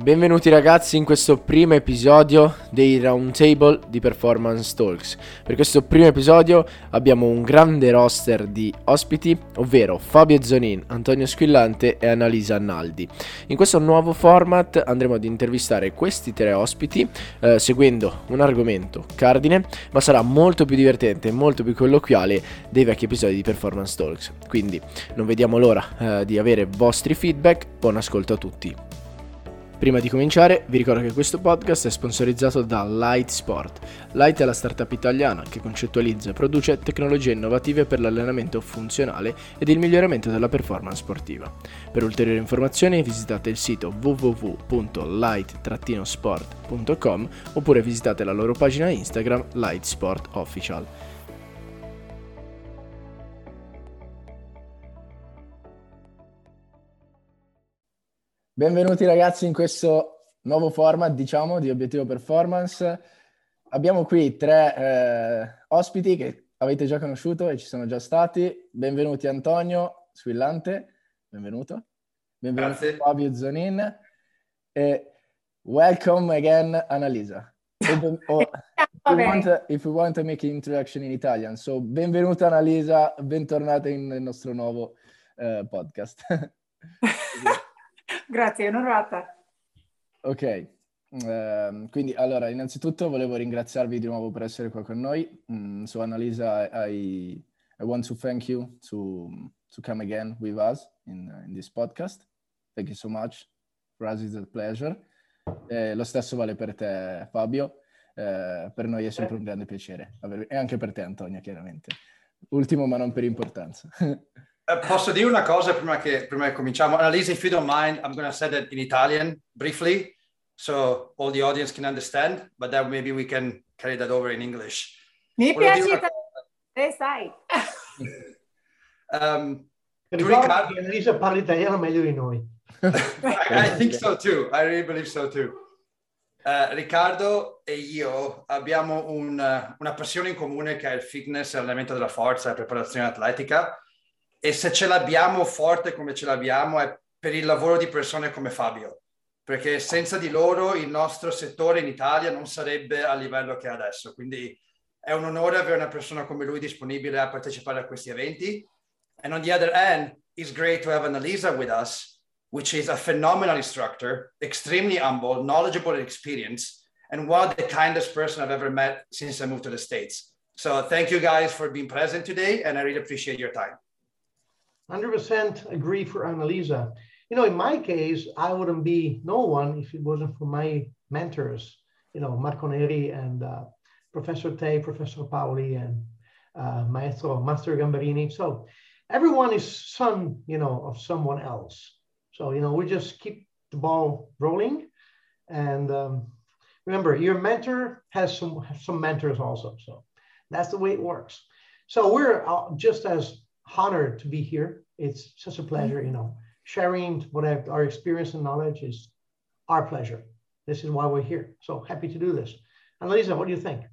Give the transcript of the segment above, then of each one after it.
Benvenuti ragazzi in questo primo episodio dei Roundtable di Performance Talks. Per questo primo episodio abbiamo un grande roster di ospiti, ovvero Fabio Zonin, Antonio Squillante e Annalisa Annaldi. In questo nuovo format andremo ad intervistare questi tre ospiti eh, seguendo un argomento cardine, ma sarà molto più divertente e molto più colloquiale dei vecchi episodi di Performance Talks. Quindi non vediamo l'ora eh, di avere vostri feedback. Buon ascolto a tutti. Prima di cominciare, vi ricordo che questo podcast è sponsorizzato da Light Sport. Light è la startup italiana che concettualizza e produce tecnologie innovative per l'allenamento funzionale ed il miglioramento della performance sportiva. Per ulteriori informazioni visitate il sito www.light-sport.com oppure visitate la loro pagina Instagram Light Sport Official. Benvenuti ragazzi in questo nuovo format, diciamo, di Obiettivo Performance. Abbiamo qui tre eh, ospiti che avete già conosciuto e ci sono già stati. Benvenuti Antonio Squillante, benvenuto. Benvenuto Grazie. Fabio Zonin e welcome again Annalisa. If, oh, if, we want, if we want to make an introduction in Italian. So, benvenuta Annalisa, bentornata in- nel nostro nuovo eh, podcast. Grazie, onorata. Ok, ehm, quindi allora innanzitutto volevo ringraziarvi di nuovo per essere qua con noi. Mm, so Annalisa, I, I want to thank you to, to come again with us in, in this podcast. Thank you so much. For us it's a pleasure. Eh, lo stesso vale per te Fabio. Eh, per noi è sempre un grande piacere. E anche per te Antonia, chiaramente. Ultimo ma non per importanza. Eh, posso dire una cosa prima che, prima che cominciamo? Annalisa, if you don't mind, I'm going to say that in Italian briefly so all the audience can understand, but then maybe we can carry that over in English. Mi Volevo piace una te sai. cosa. Um, Ricordo Riccardo- che Annalisa parla italiano meglio di noi. I, I think so too. I really believe so too. Eh, Riccardo e io abbiamo un, eh, una passione in comune che è il fitness, l'allenamento della forza e preparazione atletica e se ce l'abbiamo forte come ce l'abbiamo è per il lavoro di persone come Fabio, perché senza di loro il nostro settore in Italia non sarebbe a livello che è adesso. Quindi è un onore avere una persona come lui disponibile a partecipare a questi eventi. And on the other end, it's great to have Annalisa with us which is a phenomenal instructor, extremely humble, knowledgeable and experienced, and one of the kindest person I've ever met since I moved to the States. So thank you guys for being present today, and I really appreciate your time. 100% agree for Annalisa. You know, in my case, I wouldn't be no one if it wasn't for my mentors, you know, Marco Neri and uh, Professor Tay, Professor Paoli, and uh, Maestro Master Gambarini. So everyone is son, you know, of someone else. So, you know, we just keep the ball rolling. And um, remember, your mentor has some, some mentors also. So that's the way it works. So we're uh, just as honored to be here. It's such a pleasure, you know, sharing what I've, our experience and knowledge is our pleasure. This is why we're here. So happy to do this. Annalisa, what do you think?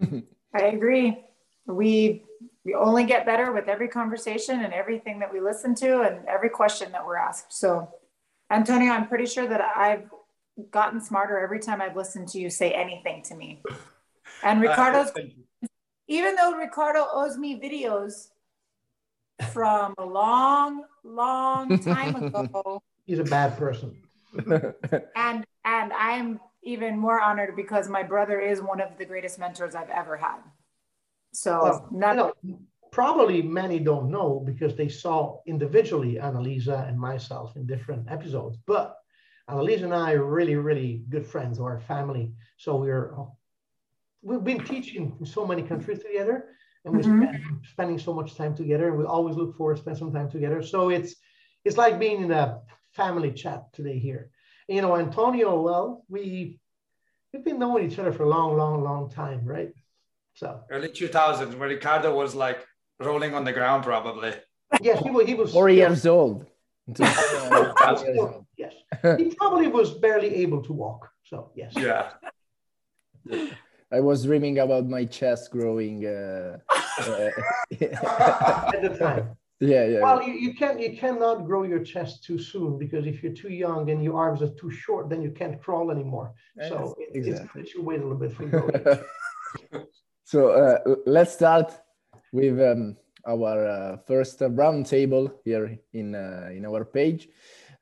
I agree. We we only get better with every conversation and everything that we listen to and every question that we're asked. So, Antonio, I'm pretty sure that I've gotten smarter every time I've listened to you say anything to me. And Ricardo's Uh, even though Ricardo owes me videos from a long, long time ago, He's a bad person. and and I'm even more honored because my brother is one of the greatest mentors I've ever had. So Well, not you know, probably many don't know because they saw individually Annalisa and myself in different episodes. But Annalisa and I are really, really good friends or family. So we're we've been teaching in so many countries together, and we're Mhm. spending, spending so much time together. And we always look forward to spend some time together. So it's it's like being in a family chat today here. And, you know, Antonio, well, we we've been knowing each other for a long, long, long time, right? So Early 2000s, where Ricardo was like rolling on the ground, probably. yes, he was he was Four still- years old. Four years old. yes, he probably was barely able to walk. So yes, Yeah. I was dreaming about my chest growing. Uh, uh, at the time. Yeah, yeah. Well, you, you can't you cannot grow your chest too soon because if you're too young and your arms are too short, then you can't crawl anymore. So it, exactly. it's you wait a little bit for growing. so uh, let's start with um, our uh, first round table here in uh, in our page.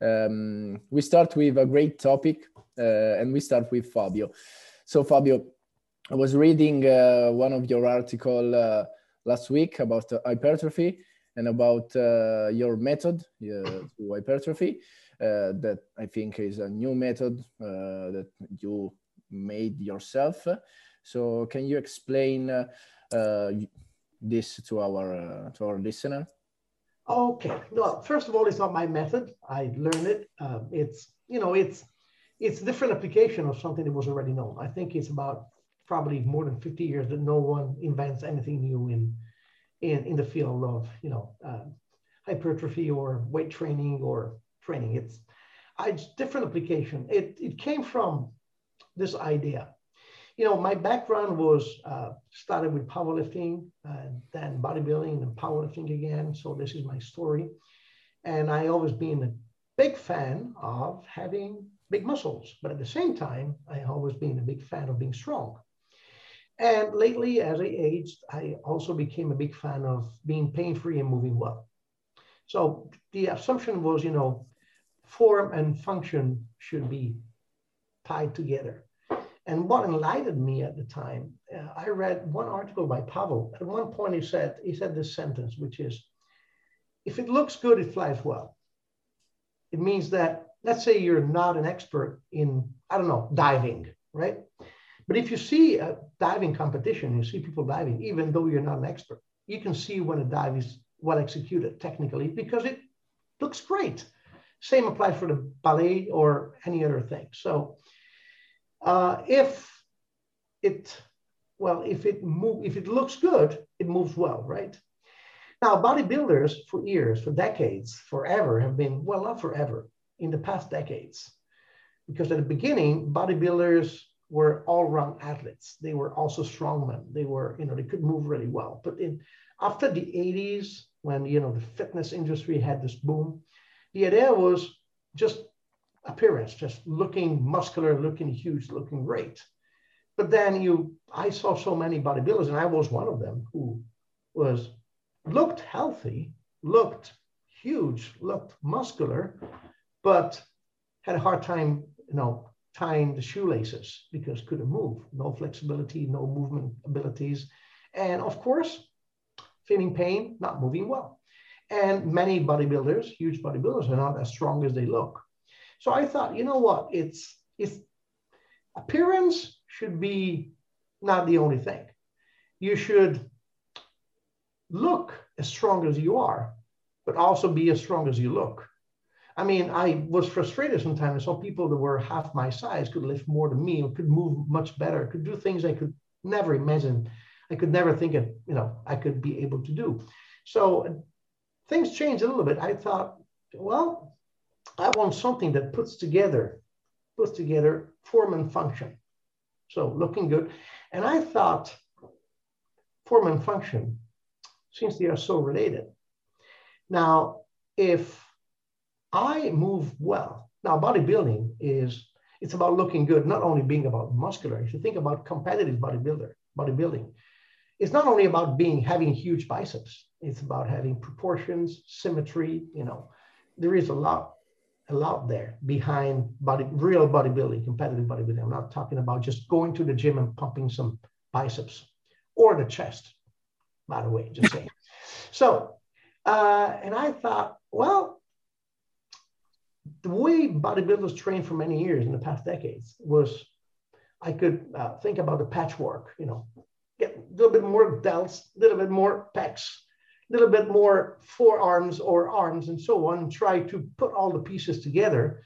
Um, we start with a great topic, uh, and we start with Fabio. So Fabio, I was reading uh, one of your article uh, last week about hypertrophy and about uh, your method uh, to hypertrophy. Uh, that I think is a new method uh, that you made yourself. So can you explain this to our to our listener? Okay. Well, first of all, it's not my method. I learned it. Um, it's you know it's it's different application of something that was already known. I think it's about probably more than 50 years that no one invents anything new in in, in the field of you know uh, hypertrophy or weight training or training. It's it's different application. It it came from this idea. You know, my background was uh, started with powerlifting, and then bodybuilding, and powerlifting again. So this is my story, and I always been a big fan of having big muscles, but at the same time, I always been a big fan of being strong. And lately, as I aged, I also became a big fan of being pain free and moving well. So the assumption was, you know, form and function should be tied together. And what enlightened me at the time, uh, I read one article by Pavel. At one point, he said he said this sentence, which is, "If it looks good, it flies well." It means that let's say you're not an expert in I don't know diving, right? But if you see a diving competition, you see people diving, even though you're not an expert, you can see when a dive is well executed technically because it looks great. Same applies for the ballet or any other thing. So uh, if it, well, if it move, if it looks good, it moves well, right? Now, bodybuilders for years, for decades, forever have been, well, not forever, in the past decades. Because at the beginning, bodybuilders were all-round athletes. They were also strongmen. They were, you know, they could move really well. But in after the 80s, when you know the fitness industry had this boom, the idea was just appearance, just looking muscular, looking huge, looking great. But then you, I saw so many bodybuilders, and I was one of them who was looked healthy, looked huge, looked muscular, but had a hard time, you know, tying the shoelaces because couldn't move, no flexibility, no movement abilities. And of course, feeling pain, not moving well. And many bodybuilders, huge bodybuilders, are not as strong as they look. So I thought, you know what? It's it's appearance should be not the only thing. You should look as strong as you are, but also be as strong as you look. I mean, I was frustrated sometimes. I saw people that were half my size could lift more than me, could move much better, could do things I could never imagine. I could never think of, you know, I could be able to do. So things changed a little bit. I thought, well, I want something that puts together, puts together form and function. So looking good. And I thought form and function, since they are so related. Now, if I move well. Now, bodybuilding is it's about looking good, not only being about muscular. If you think about competitive bodybuilder, bodybuilding, it's not only about being having huge biceps. It's about having proportions, symmetry. You know, there is a lot, a lot there behind body, real bodybuilding, competitive bodybuilding. I'm not talking about just going to the gym and pumping some biceps or the chest. By the way, just saying. So, uh, and I thought, well, the way bodybuilders trained for many years in the past decades was I could uh, think about the patchwork, you know, get a little bit more delts, a little bit more pecs, a little bit more forearms or arms and so on, and try to put all the pieces together,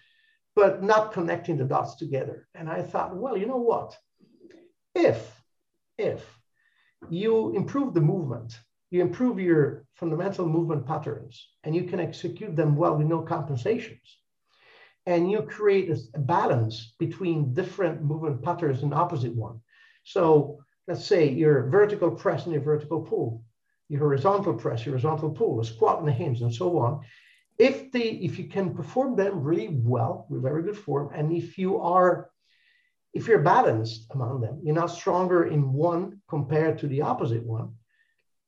but not connecting the dots together. And I thought, well, you know what? If, if you improve the movement, you improve your fundamental movement patterns, and you can execute them well with no compensations, and you create a, balance between different movement patterns and opposite one. So let's say your vertical press and your vertical pull. your horizontal press, your horizontal pull, the squat and the hinge, and so on. If they, if you can perform them really well with very good form, and if you are, if you're balanced among them, you're not stronger in one compared to the opposite one.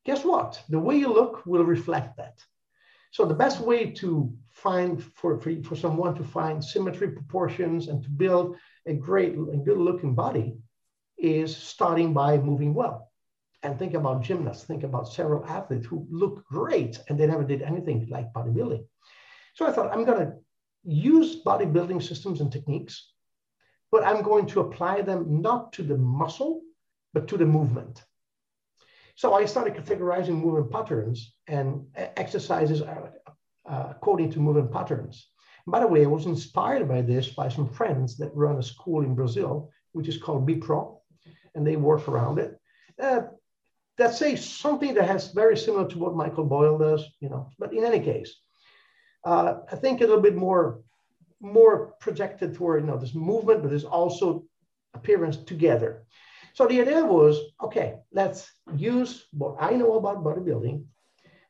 Guess what? The way you look will reflect that. So the best way to find for, for, for someone to find symmetry proportions and to build a great and good looking body is starting by moving well. And think about gymnasts, think about several athletes who look great and they never did anything like bodybuilding. So I thought I'm going to use bodybuilding systems and techniques, but I'm going to apply them not to the muscle, but to the movement. So I started categorizing movement patterns and exercises uh, according to movement patterns. By the way, I was inspired by this by some friends that run a school in Brazil, which is called BPRO, and they work around it. Uh, that says something that has very similar to what Michael Boyle does, you know. But in any case, uh, I think a little bit more, more projected toward you know this movement, but there's also appearance together. So the idea was, okay, let's use what I know about bodybuilding,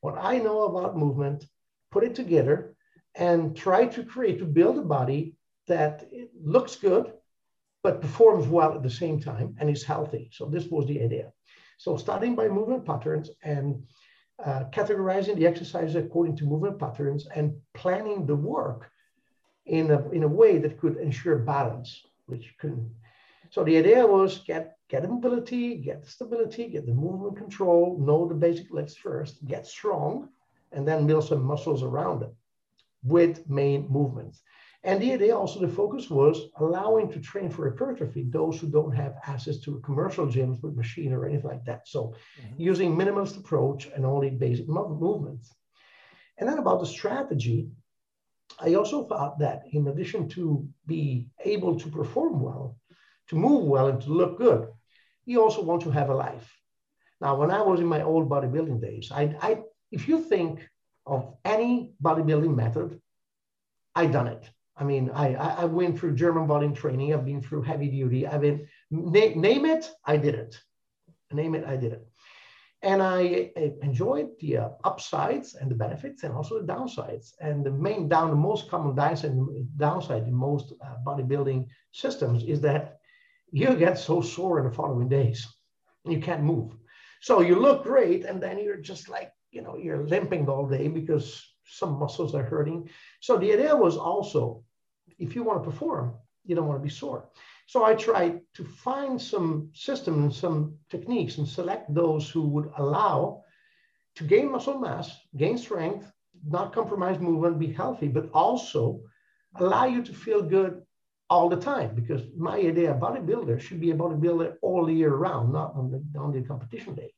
what I know about movement, put it together, and try to create to build a body that looks good, but performs well at the same time and is healthy. So this was the idea. So starting by movement patterns and uh, categorizing the exercises according to movement patterns and planning the work in a, in a way that could ensure balance, which couldn't. So the idea was get, get the mobility, get the stability, get the movement control, know the basic legs first, get strong, and then build some muscles around it with main movements. And the idea also, the focus was allowing to train for hypertrophy those who don't have access to commercial gyms with machine or anything like that. So mm-hmm. using minimalist approach and only basic movements. And then about the strategy, I also thought that in addition to be able to perform well, to move well and to look good, you also want to have a life. Now, when I was in my old bodybuilding days, I, I if you think of any bodybuilding method, I done it. I mean, I, I went through German volume training. I've been through heavy duty. I've been name, name it, I did it. Name it, I did it. And I, I enjoyed the uh, upsides and the benefits and also the downsides. And the main down, the most common downside, downside in most uh, bodybuilding systems is that you get so sore in the following days. and You can't move. So you look great, and then you're just like, you know, you're limping all day because some muscles are hurting. So the idea was also, if you want to perform, you don't want to be sore. So I tried to find some systems, and some techniques, and select those who would allow to gain muscle mass, gain strength, not compromise movement, be healthy, but also allow you to feel good all the time. Because my idea, a bodybuilder should be a bodybuilder all year round, not on the on the competition day.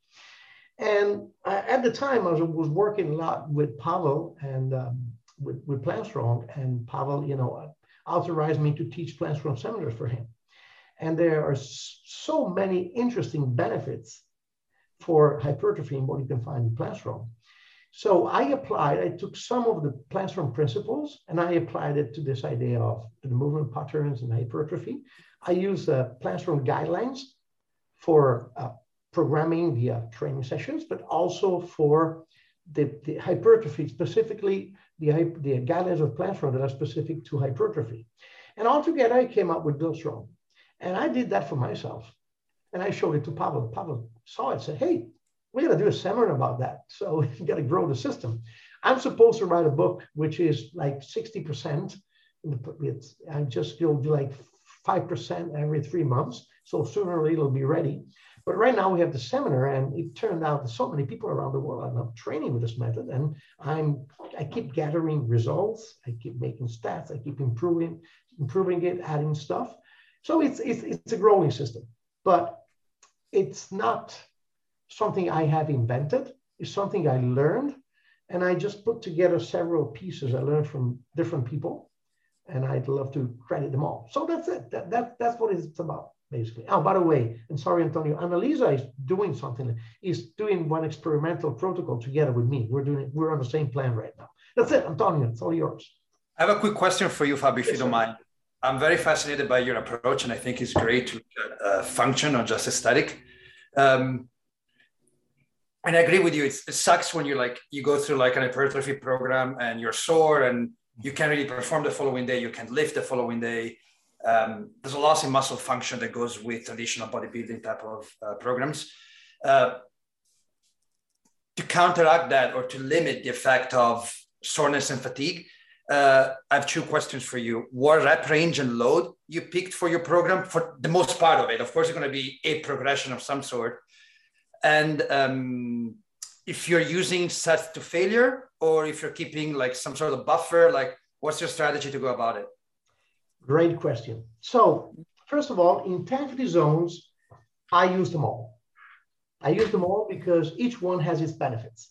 And at the time, I was, was working a lot with Pavel and um, with, with Strong, and Pavel, you know, authorized me to teach Strong seminars for him. And there are so many interesting benefits for hypertrophy and what you can find in Strong. So I applied, I took some of the Strong principles and I applied it to this idea of the movement patterns and hypertrophy. I use uh, Strong guidelines for uh, programming via training sessions, but also for the, the hypertrophy, specifically the, the guidelines of Planstrong that are specific to hypertrophy. And altogether, I came up with Build Strong. And I did that for myself. And I showed it to Pavel. Pavel saw it, said, hey, we got to do a seminar about that. So you got to grow the system. I'm supposed to write a book, which is like 60%. It's, I just go do like 5% every three months. So sooner or later it'll be ready. But right now we have the seminar, and it turned out that so many people around the world are training with this method, and I'm I keep gathering results, I keep making stats, I keep improving improving it, adding stuff. So it's it's it's a growing system, but it's not something I have invented. It's something I learned, and I just put together several pieces I learned from different people, and I'd love to credit them all. So that's it. That, that that's what it's about basically. Oh, by the way, and sorry, Antonio, Annalisa is doing something, is doing one experimental protocol together with me. We're doing, we're on the same plan right now. That's it, Antonio, it's all yours. I have a quick question for you, Fabio, if yes, you don't mind. I'm very fascinated by your approach, and I think it's great to uh, function or just aesthetic. Um, and I agree with you. It sucks when you like you go through like an hypertrophy program and you're sore and you can't really perform the following day. You can't lift the following day. Um, there's a loss in muscle function that goes with traditional bodybuilding type of uh, programs. Uh, to counteract that or to limit the effect of soreness and fatigue, uh, I have two questions for you. What rep range and load you picked for your program for the most part of it? Of course, it's going to be a progression of some sort. And um, if you're using sets to failure or if you're keeping like some sort of buffer, like what's your strategy to go about it? Great question. So, first of all, intensity zones, I use them all. I use them all because each one has its benefits.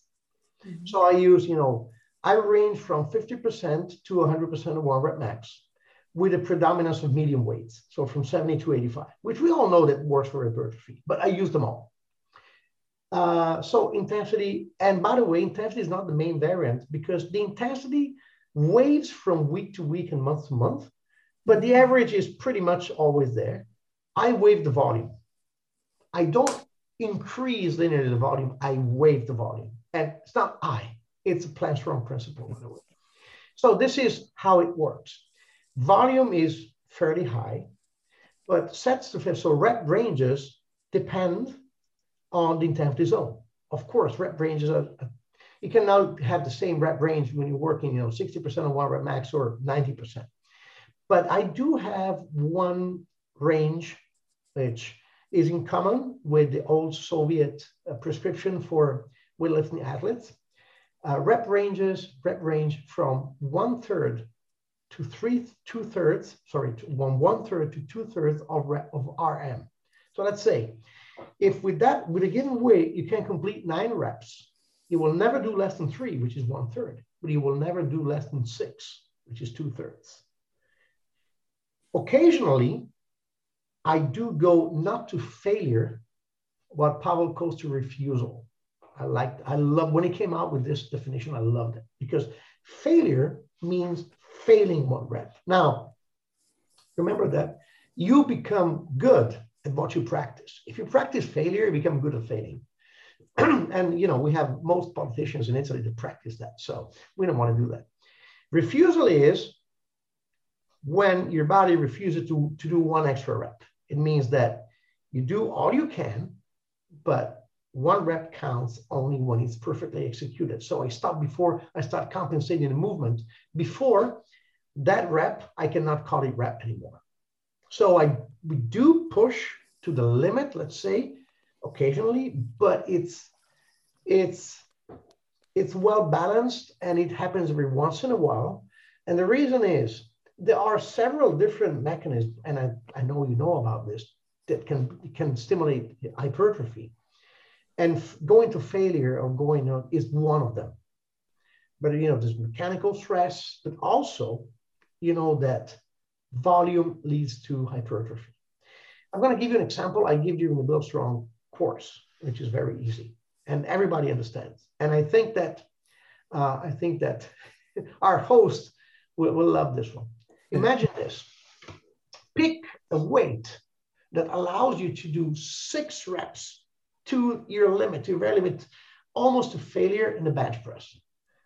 Mm-hmm. So I use, you know, I range from 50% to 100% of one rep max with a predominance of medium weights. So from 70 to 85, which we all know that works for hypertrophy, but I use them all. Uh, so intensity, and by the way, intensity is not the main variant because the intensity waves from week to week and month to month, but the average is pretty much always there. I wave the volume. I don't increase linearly the volume, I wave the volume. And it's not I, it's a Plan Strong principle, by the way. So this is how it works. Volume is fairly high, but sets to. So rep ranges depend on the intensity zone. Of course, rep ranges are, you can now have the same rep range when you're working, you know, 60% of one rep max or 90%. But I do have one range which is in common with the old Soviet uh, prescription for weightlifting athletes. Uh, rep ranges, rep range from one third to three, two thirds, sorry, one, one third to two thirds of, rep, of RM. So let's say, if with that, with a given weight, you can complete nine reps, you will never do less than three, which is one third, but you will never do less than six, which is two thirds. Occasionally, I do go not to failure, but Pavel calls to refusal. I like, I love when he came out with this definition, I loved it because failure means failing one rep. Now, remember that you become good at what you practice. If you practice failure, you become good at failing. and you know, we have most politicians in Italy that practice that. So we don't want to do that. Refusal is when your body refuses to, to do one extra rep. It means that you do all you can, but one rep counts only when it's perfectly executed. So I stop before I start compensating the movement. Before that rep, I cannot call it rep anymore. So I we do push to the limit, let's say, occasionally, but it's it's it's well balanced and it happens every once in a while. And the reason is there are several different mechanisms, and I, I know you know about this, that can, can stimulate hypertrophy. And going to failure or going on is one of them. But, you know, there's mechanical stress, but also, you know, that volume leads to hypertrophy. I'm going to give you an example I give you in the Build Strong course, which is very easy and everybody understands. And I think that uh, I think that our host will, will love this one. Imagine this. Pick a weight that allows you to do six reps to your limit, to your limit, almost to failure in the bench press.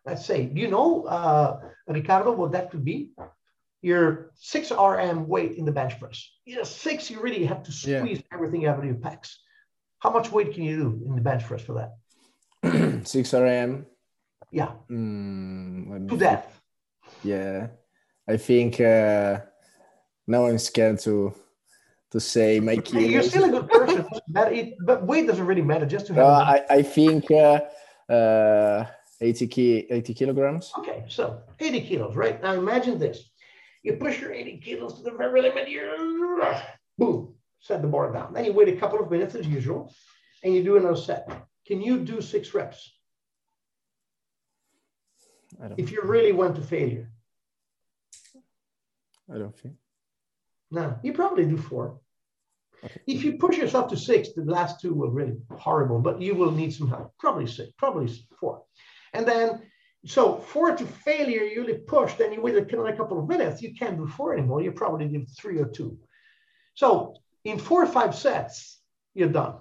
Let's say, do you know, uh, Ricardo, what that could be? Your six RM weight in the bench press. You know, six, you really have to squeeze yeah. everything out of your pecs. How much weight can you do in the bench press for that? six RM. Yeah. Mm, to death. Yeah. I think uh, now I'm scared to to say my kilos. You're still a good person, but, it, but weight doesn't really matter. Just to have. Uh, I, I think uh, uh, 80, ki- 80 kilograms. Okay, so 80 kilos, right? Now imagine this: you push your 80 kilos to the very limit. You boom, set the bar down. Then you wait a couple of minutes as usual, and you do another set. Can you do six reps? if you really went to failure. I don't think. No, you probably do four. Okay. If you push yourself to six, the last two will really horrible, but you will need some help. Probably six, probably four. And then, so four to failure, you only push, then you wait a couple of minutes. You can't do four anymore. You probably do three or two. So in four or five sets, you're done.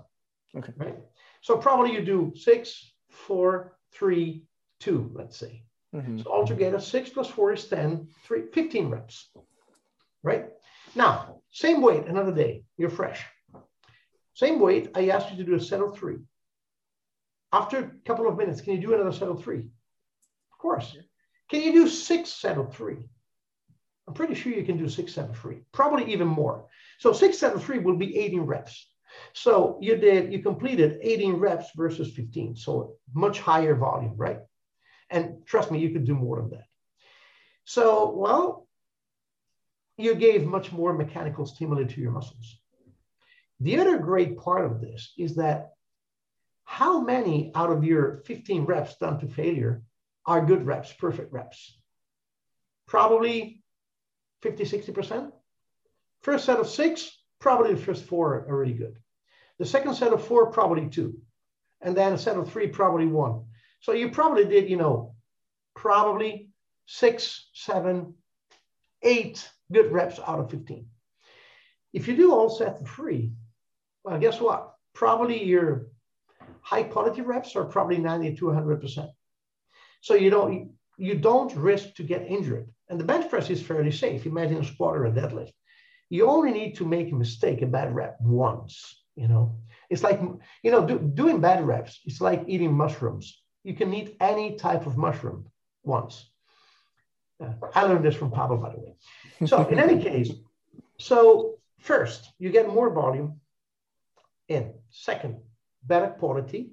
Okay. Right. So probably you do six, four, three, two, let's say. Mm-hmm. So altogether, six plus four is 10, three, 15 reps, right? Now, same weight, another day, you're fresh. Same weight, I asked you to do a set of three. After a couple of minutes, can you do another set of three? Of course. Can you do six set of three? I'm pretty sure you can do six set of three, probably even more. So six set of three will be 18 reps. So you did, you completed 18 reps versus 15. So much higher volume, right? And trust me, you could do more than that. So, well, you gave much more mechanical stimuli to your muscles. The other great part of this is that how many out of your 15 reps done to failure are good reps, perfect reps? Probably 50, 60%. First set of six, probably the first four are really good. The second set of four, probably two. And then a set of three, probably one. So you probably did, you know, probably six, seven, eight good reps out of 15. If you do all sets of three, well, guess what? Probably your high quality reps are probably 90 to 100%. So you don't, you don't risk to get injured. And the bench press is fairly safe. Imagine a squat or a deadlift. You only need to make a mistake, a bad rep once, you know. It's like, you know, do, doing bad reps, it's like eating mushrooms. You can eat any type of mushroom once. Uh, I learned this from Pavel, by the way. So in any case, so first, you get more volume in. Second, better quality,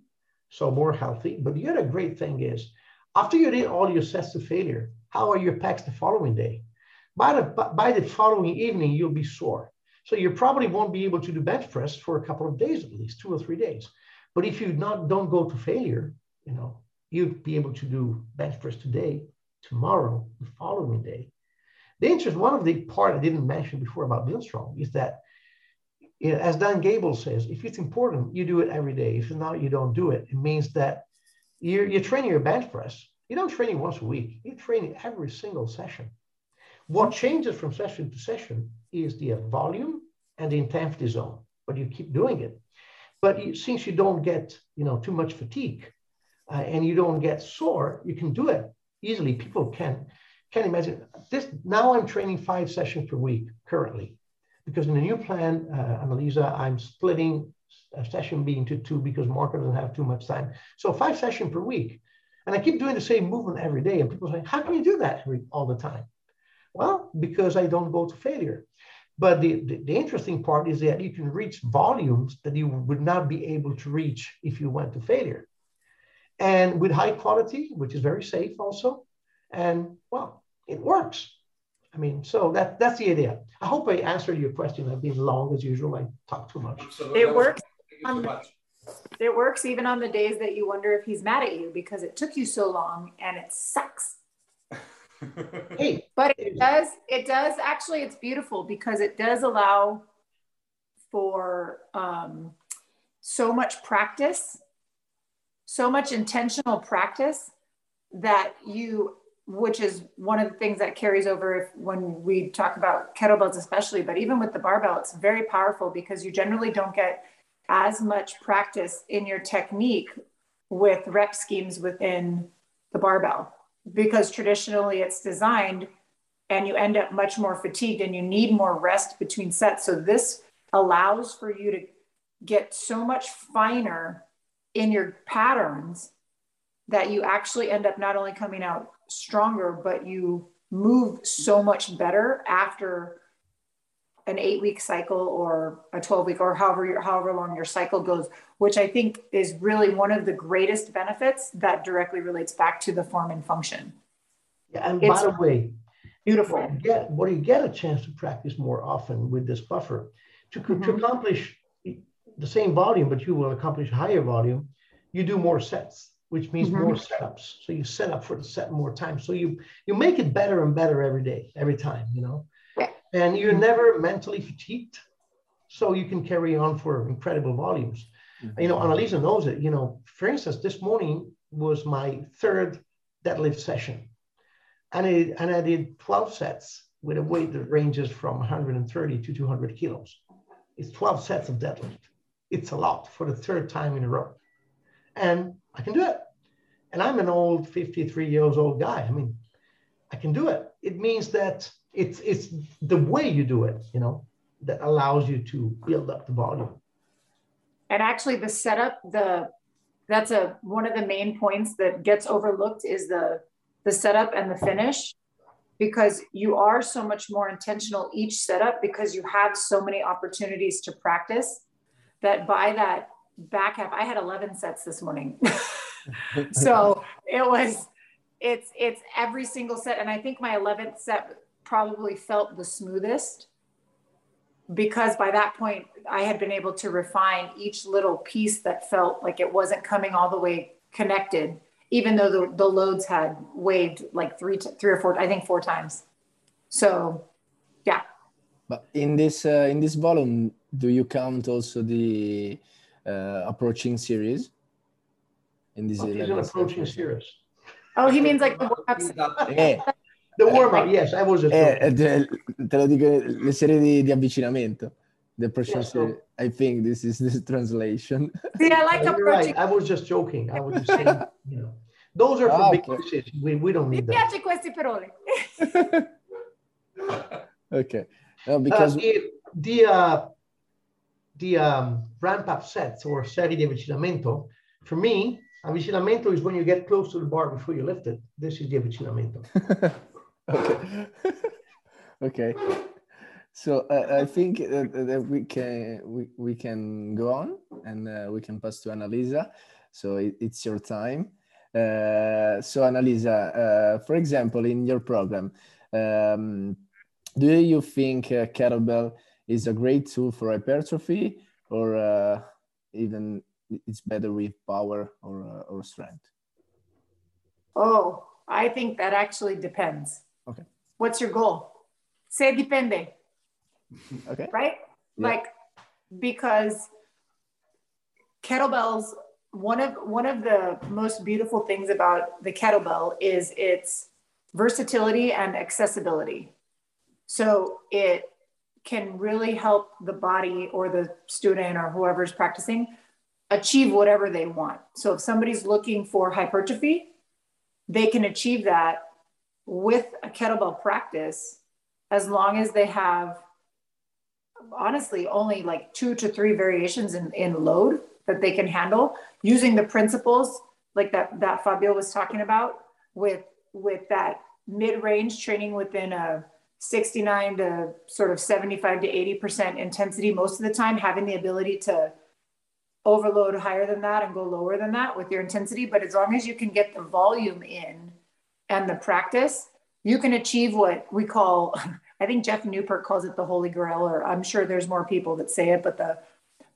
so more healthy. But the other great thing is, after you did all your sets of failure, how are your pecs the following day? By the, by the following evening, you'll be sore. So you probably won't be able to do bench press for a couple of days at least, two or three days. But if you not don't go to failure, you know, you'd be able to do bench press today, tomorrow, the following day. The interest, one of the part I didn't mention before about Build Strong is that, you know, as Dan Gable says, if it's important, you do it every day. If not, you don't do it. It means that you're, you're training your bench press. You don't train it once a week. You train it every single session. What changes from session to session is the volume and the intensity zone, but you keep doing it. But you, since you don't get, you know, too much fatigue uh, and you don't get sore, you can do it easily. People can can imagine this. Now I'm training five sessions per week currently, because in the new plan, uh, Annalisa, I'm splitting a session being to two because Marco doesn't have too much time. So five sessions per week, and I keep doing the same movement every day. And people say, "How can you do that all the time?" Well, because I don't go to failure. But the, the, the, interesting part is that you can reach volumes that you would not be able to reach if you went to failure. And with high quality, which is very safe also. And well, it works. I mean, so that that's the idea. I hope I answered your question. I've been long as usual. I talk too much. It works. On, it works even on the days that you wonder if he's mad at you because it took you so long and it sucks hey, but it does, it does actually, it's beautiful because it does allow for um, so much practice, so much intentional practice that you, which is one of the things that carries over if, when we talk about kettlebells, especially, but even with the barbell, it's very powerful because you generally don't get as much practice in your technique with rep schemes within the barbell because traditionally it's designed and you end up much more fatigued and you need more rest between sets. So this allows for you to get so much finer in your patterns that you actually end up not only coming out stronger, but you move so much better after an eight week cycle or a 12 week or however your, however long your cycle goes which i think is really one of the greatest benefits that directly relates back to the form and function. Yeah and it's by the way beautiful. what you get what do you get a chance to practice more often with this buffer to, mm-hmm. to accomplish the same volume but you will accomplish higher volume you do more sets which means mm-hmm. more setups so you set up for the set more time so you you make it better and better every day every time you know and you're never mentally fatigued. So you can carry on for incredible volumes. Mm-hmm. You know, Annalisa knows it. You know, for instance, this morning was my third deadlift session. And I, and I did 12 sets with a weight that ranges from 130 to 200 kilos. It's 12 sets of deadlift. It's a lot for the third time in a row. and I can do it. And I'm an old 53 years old guy. I mean, I can do it. It means that it's it's the way you do it, you know, that allows you to build up the volume. And actually the setup, the that's a one of the main points that gets overlooked is the the setup and the finish because you are so much more intentional each setup because you have so many opportunities to practice that by that back half i had 11 sets this morning so it was it's it's every single set. And i think my 11th set probably felt the smoothest because by that point i had been able to refine each little piece that felt like it wasn't coming all the way connected even though the, the loads had waved like three to, three or four i think four times. So yeah. But in this uh, in this volume do you count also the uh, approaching series in this oh, an approaching series oh he means like the warm-ups eh. the warm-up yes i was just eh, te, te lo dico le serie di, di avvicinamento the approaching yeah, so, i think this is the translation see i like approaching right. i was just joking i was just saying you know those are for ah, big okay. We, we don't need Mi piace questi parole. okay. No, because uh, the the, uh, the um, ramp up sets or serie di avvicinamento, for me, avvicinamento is when you get close to the bar before you lift it. This is the avvicinamento. okay. okay. So uh, I think that we can we, we can go on and uh, we can pass to Annalisa. So it, it's your time. Uh, so Annalisa, uh, for example, in your program, um, do you think uh, kettlebell is a great tool for hypertrophy or uh, even it's better with power or, uh, or strength? Oh, I think that actually depends. Okay. What's your goal? Se depende. Okay. Right? Yeah. Like, because kettlebells one of one of the most beautiful things about the kettlebell is its versatility and accessibility. So it can really help the body or the student or whoever's practicing achieve whatever they want. So if somebody's looking for hypertrophy, they can achieve that with a kettlebell practice as long as they have honestly only like two to three variations in, in load that they can handle using the principles like that that Fabio was talking about with with that mid-range training within a 69 to sort of 75 to 80% intensity most of the time having the ability to overload higher than that and go lower than that with your intensity but as long as you can get the volume in and the practice you can achieve what we call i think Geoff Neupert calls it the holy grail or i'm sure there's more people that say it but the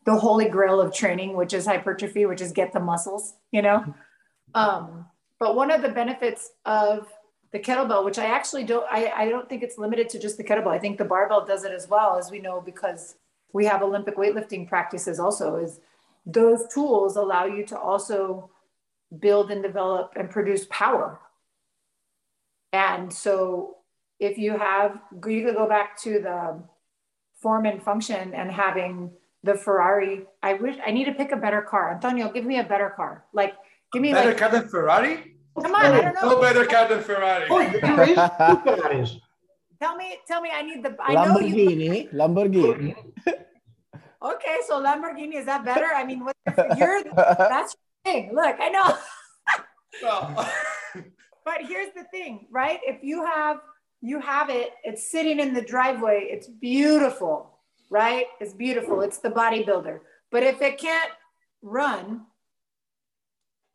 the holy grail of training, which is hypertrophy, which is get the muscles, you know? Um, but one of the benefits of the kettlebell, which I actually don't, I, I don't think it's limited to just the kettlebell. I think the barbell does it as well, as we know, because we have Olympic weightlifting practices also is those tools allow you to also build and develop and produce power. And so if you have, you could go back to the form and function and having the Ferrari. I wish I need to pick a better car. Antonio, give me a better car. Like, give me better like, car than Ferrari. Come on, I don't know. No better car than Ferrari. Oh, you race Ferraris. Tell me, tell me. I need the. I Lamborghini. Know you, Lamborghini. okay, so Lamborghini is that better? I mean, what you're that's your thing. Look, I know. but here's the thing, right? If you have you have it, it's sitting in the driveway. It's beautiful right? It's beautiful. It's the bodybuilder. But if it can't run,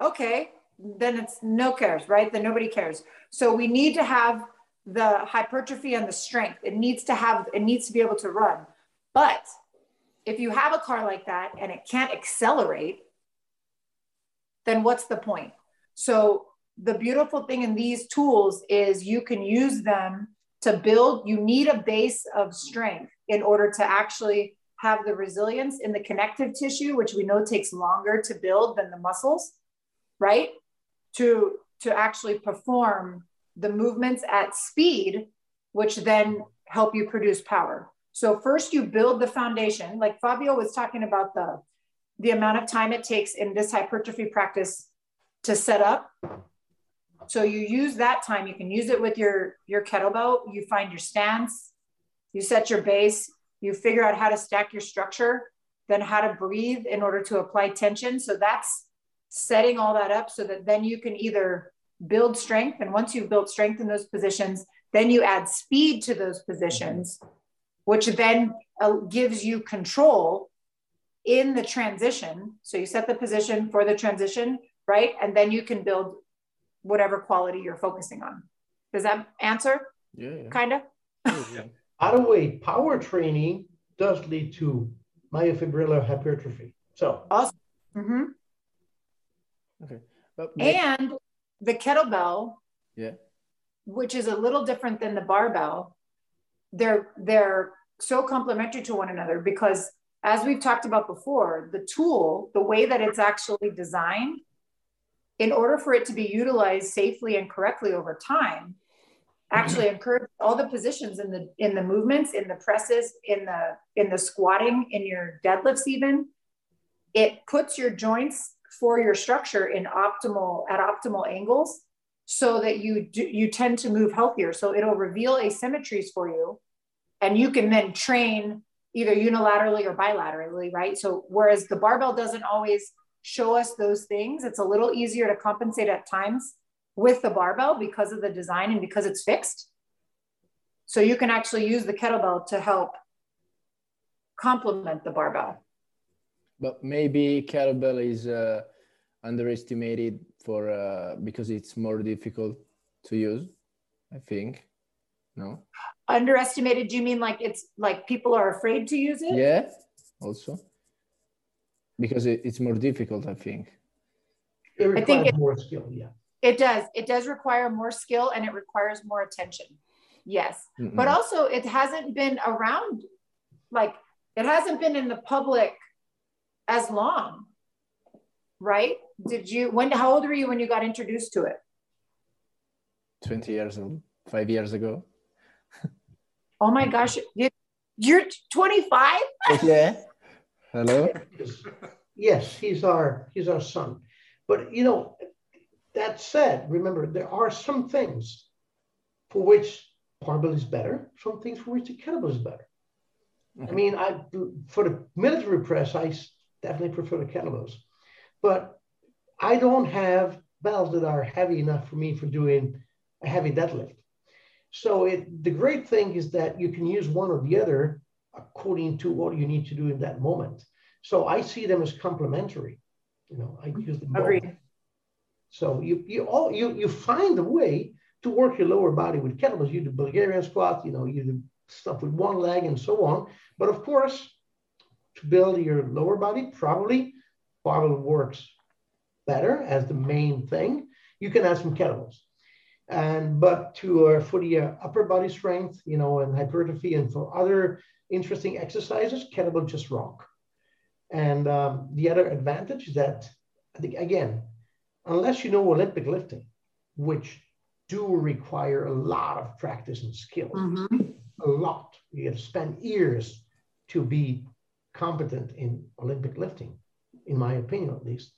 okay, then it's no cares, right? Then nobody cares. So we need to have the hypertrophy and the strength. It needs to have, it needs to be able to run. But if you have a car like that and it can't accelerate, then what's the point? So the beautiful thing in these tools is you can use them to build, you need a base of strength in order to actually have the resilience in the connective tissue, which we know takes longer to build than the muscles, right? To, to actually perform the movements at speed, which then help you produce power. So first you build the foundation, like Fabio was talking about the the amount of time it takes in this hypertrophy practice to set up. So you use that time. You can use it with your, your kettlebell. You find your stance, you set your base, you figure out how to stack your structure, then how to breathe in order to apply tension. So that's setting all that up so that then you can either build strength. And once you've built strength in those positions, then you add speed to those positions, which then uh, gives you control in the transition. So you set the position for the transition, right? And then you can build whatever quality you're focusing on. Does that answer? Yeah. yeah. Kind of. yeah. By the way, power training does lead to myofibrillar hypertrophy. So awesome. Mm-hmm. Okay. But, and the kettlebell, yeah, which is a little different than the barbell, they're they're so complementary to one another because as we've talked about before, the tool, the way that it's actually designed, in order for it to be utilized safely and correctly over time, mm-hmm. actually encourage all the positions in the in the movements, in the presses, in the in the squatting, in your deadlifts, even. It puts your joints for your structure in optimal at optimal angles so that you do, you tend to move healthier. So it'll reveal asymmetries for you, and you can then train either unilaterally or bilaterally, right? So whereas the barbell doesn't always show us those things, it's a little easier to compensate at times with the barbell because of the design and because it's fixed. So you can actually use the kettlebell to help complement the barbell. But maybe kettlebell is uh, underestimated for uh, because it's more difficult to use. I think. No. Underestimated? Do you mean like it's like people are afraid to use it? Yeah. Also, because it, it's more difficult. I think. It I think it, more skill. Yeah. It does. It does require more skill and it requires more attention. Yes. Mm-hmm. But also, it hasn't been around, like, it hasn't been in the public as long, right? Did you, when, how old were you when you got introduced to it? 20 years old, five years ago. oh my gosh. You're 25? yeah. Hello? Yes, he's our, he's our son. But, you know, that said, remember, there are some things for which barbell is better, some things for which the kettlebell is better. I mm-hmm. mean, I for the military press, I definitely prefer the kettlebells, but I don't have bells that are heavy enough for me for doing a heavy deadlift. So it, the great thing is that you can use one or the other according to what you need to do in that moment. So I see them as complementary. You know, I use them both. So you you all you you find a way to work your lower body with kettlebells. You do Bulgarian squat, you know, you do stuff with one leg and so on. But of course, to build your lower body, probably barbell works better as the main thing. You can add some kettlebells. And but to uh, for the uh, upper body strength, you know, and hypertrophy, and for other interesting exercises, kettlebell just rock. And um, the other advantage is that I think again, unless you know Olympic lifting, which do require a lot of practice and skill, mm-hmm. a lot. You have to spend years to be competent in Olympic lifting, in my opinion, at least.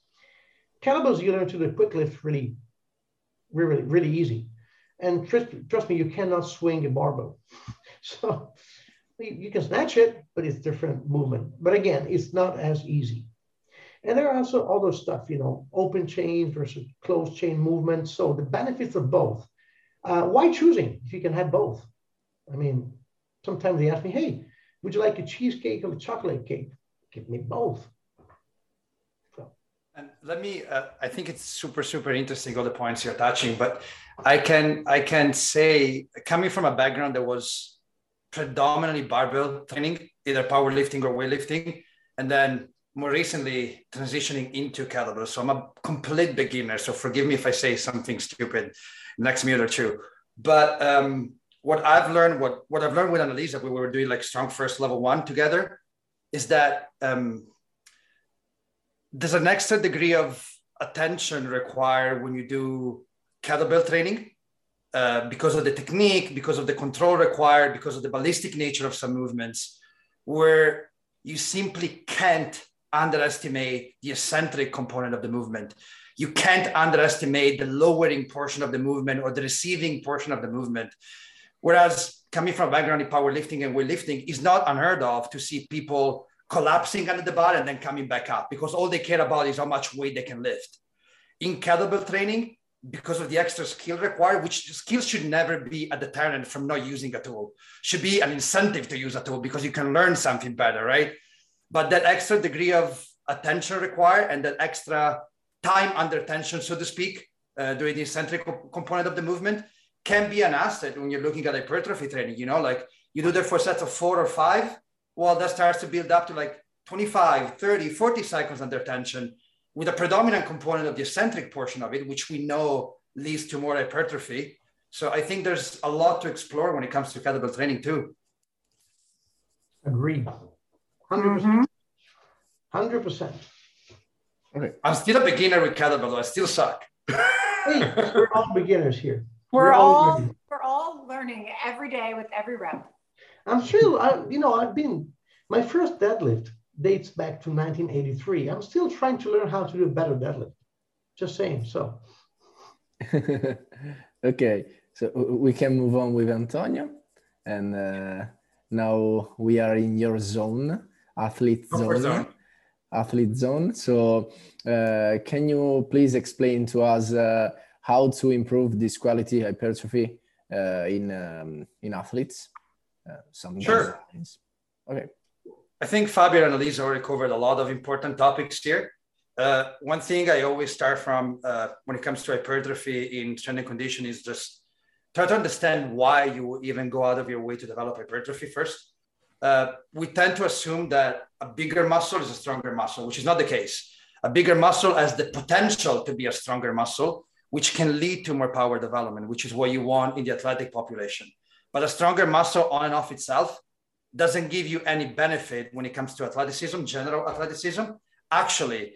Kettlebells, you learn to do quick lift really, really, really easy. And trust, trust me, you cannot swing a barbell. so you can snatch it, but it's different movement. But again, it's not as easy. And there are also other stuff, you know, open chain versus closed chain movement. So the benefits of both. Uh, why choosing if you can have both? I mean, sometimes they ask me, hey, would you like a cheesecake or a chocolate cake? Give me both. And let me, uh, I think it's super, super interesting, all the points you're touching, but I can, I can say, coming from a background that was predominantly barbell training, either powerlifting or weightlifting, and then more recently transitioning into kettlebell. So I'm a complete beginner. So forgive me if I say something stupid next minute or two. But um, what I've learned, what, what I've learned with Annalisa, we were doing like StrongFirst level one together, is that um, there's an extra degree of attention required when you do kettlebell training uh, because of the technique, because of the control required, because of the ballistic nature of some movements, where you simply can't underestimate the eccentric component of the movement. You can't underestimate the lowering portion of the movement or the receiving portion of the movement. Whereas coming from background in powerlifting and weightlifting is not unheard of to see people collapsing under the bar and then coming back up because all they care about is how much weight they can lift. In kettlebell training, because of the extra skill required, which skills should never be a deterrent from not using a tool, should be an incentive to use a tool because you can learn something better, right? But that extra degree of attention required and that extra time under tension, so to speak, uh, during the eccentric component of the movement can be an asset when you're looking at hypertrophy training. You know, like you do that for sets of four or five, well, that starts to build up to like 25, 30, 40 cycles under tension with a predominant component of the eccentric portion of it, which we know leads to more hypertrophy. So I think there's a lot to explore when it comes to kettlebell training too. Agreed. 100%. 100%. Mm-hmm. Okay. I'm still a beginner with kettlebell. I still suck. hey, we're all beginners here. We're, we're all, all we're all learning every day with every rep. I'm still, I, you know, I've been my first deadlift dates back to 1983. I'm still trying to learn how to do a better deadlift. Just saying. So. okay, so we can move on with Antonio, and uh, now we are in your zone, athlete zone. zone. Athlete zone. So, uh, can you please explain to us uh, how to improve this quality hypertrophy uh, in um, in athletes? Uh, some sure. Okay. I think Fabio and Elisa already covered a lot of important topics here. Uh, one thing I always start from uh, when it comes to hypertrophy in strength and condition is just try to understand why you even go out of your way to develop hypertrophy first. Uh, we tend to assume that a bigger muscle is a stronger muscle, which is not the case. A bigger muscle has the potential to be a stronger muscle, which can lead to more power development, which is what you want in the athletic population. But a stronger muscle on and off itself doesn't give you any benefit when it comes to athleticism, general athleticism. Actually,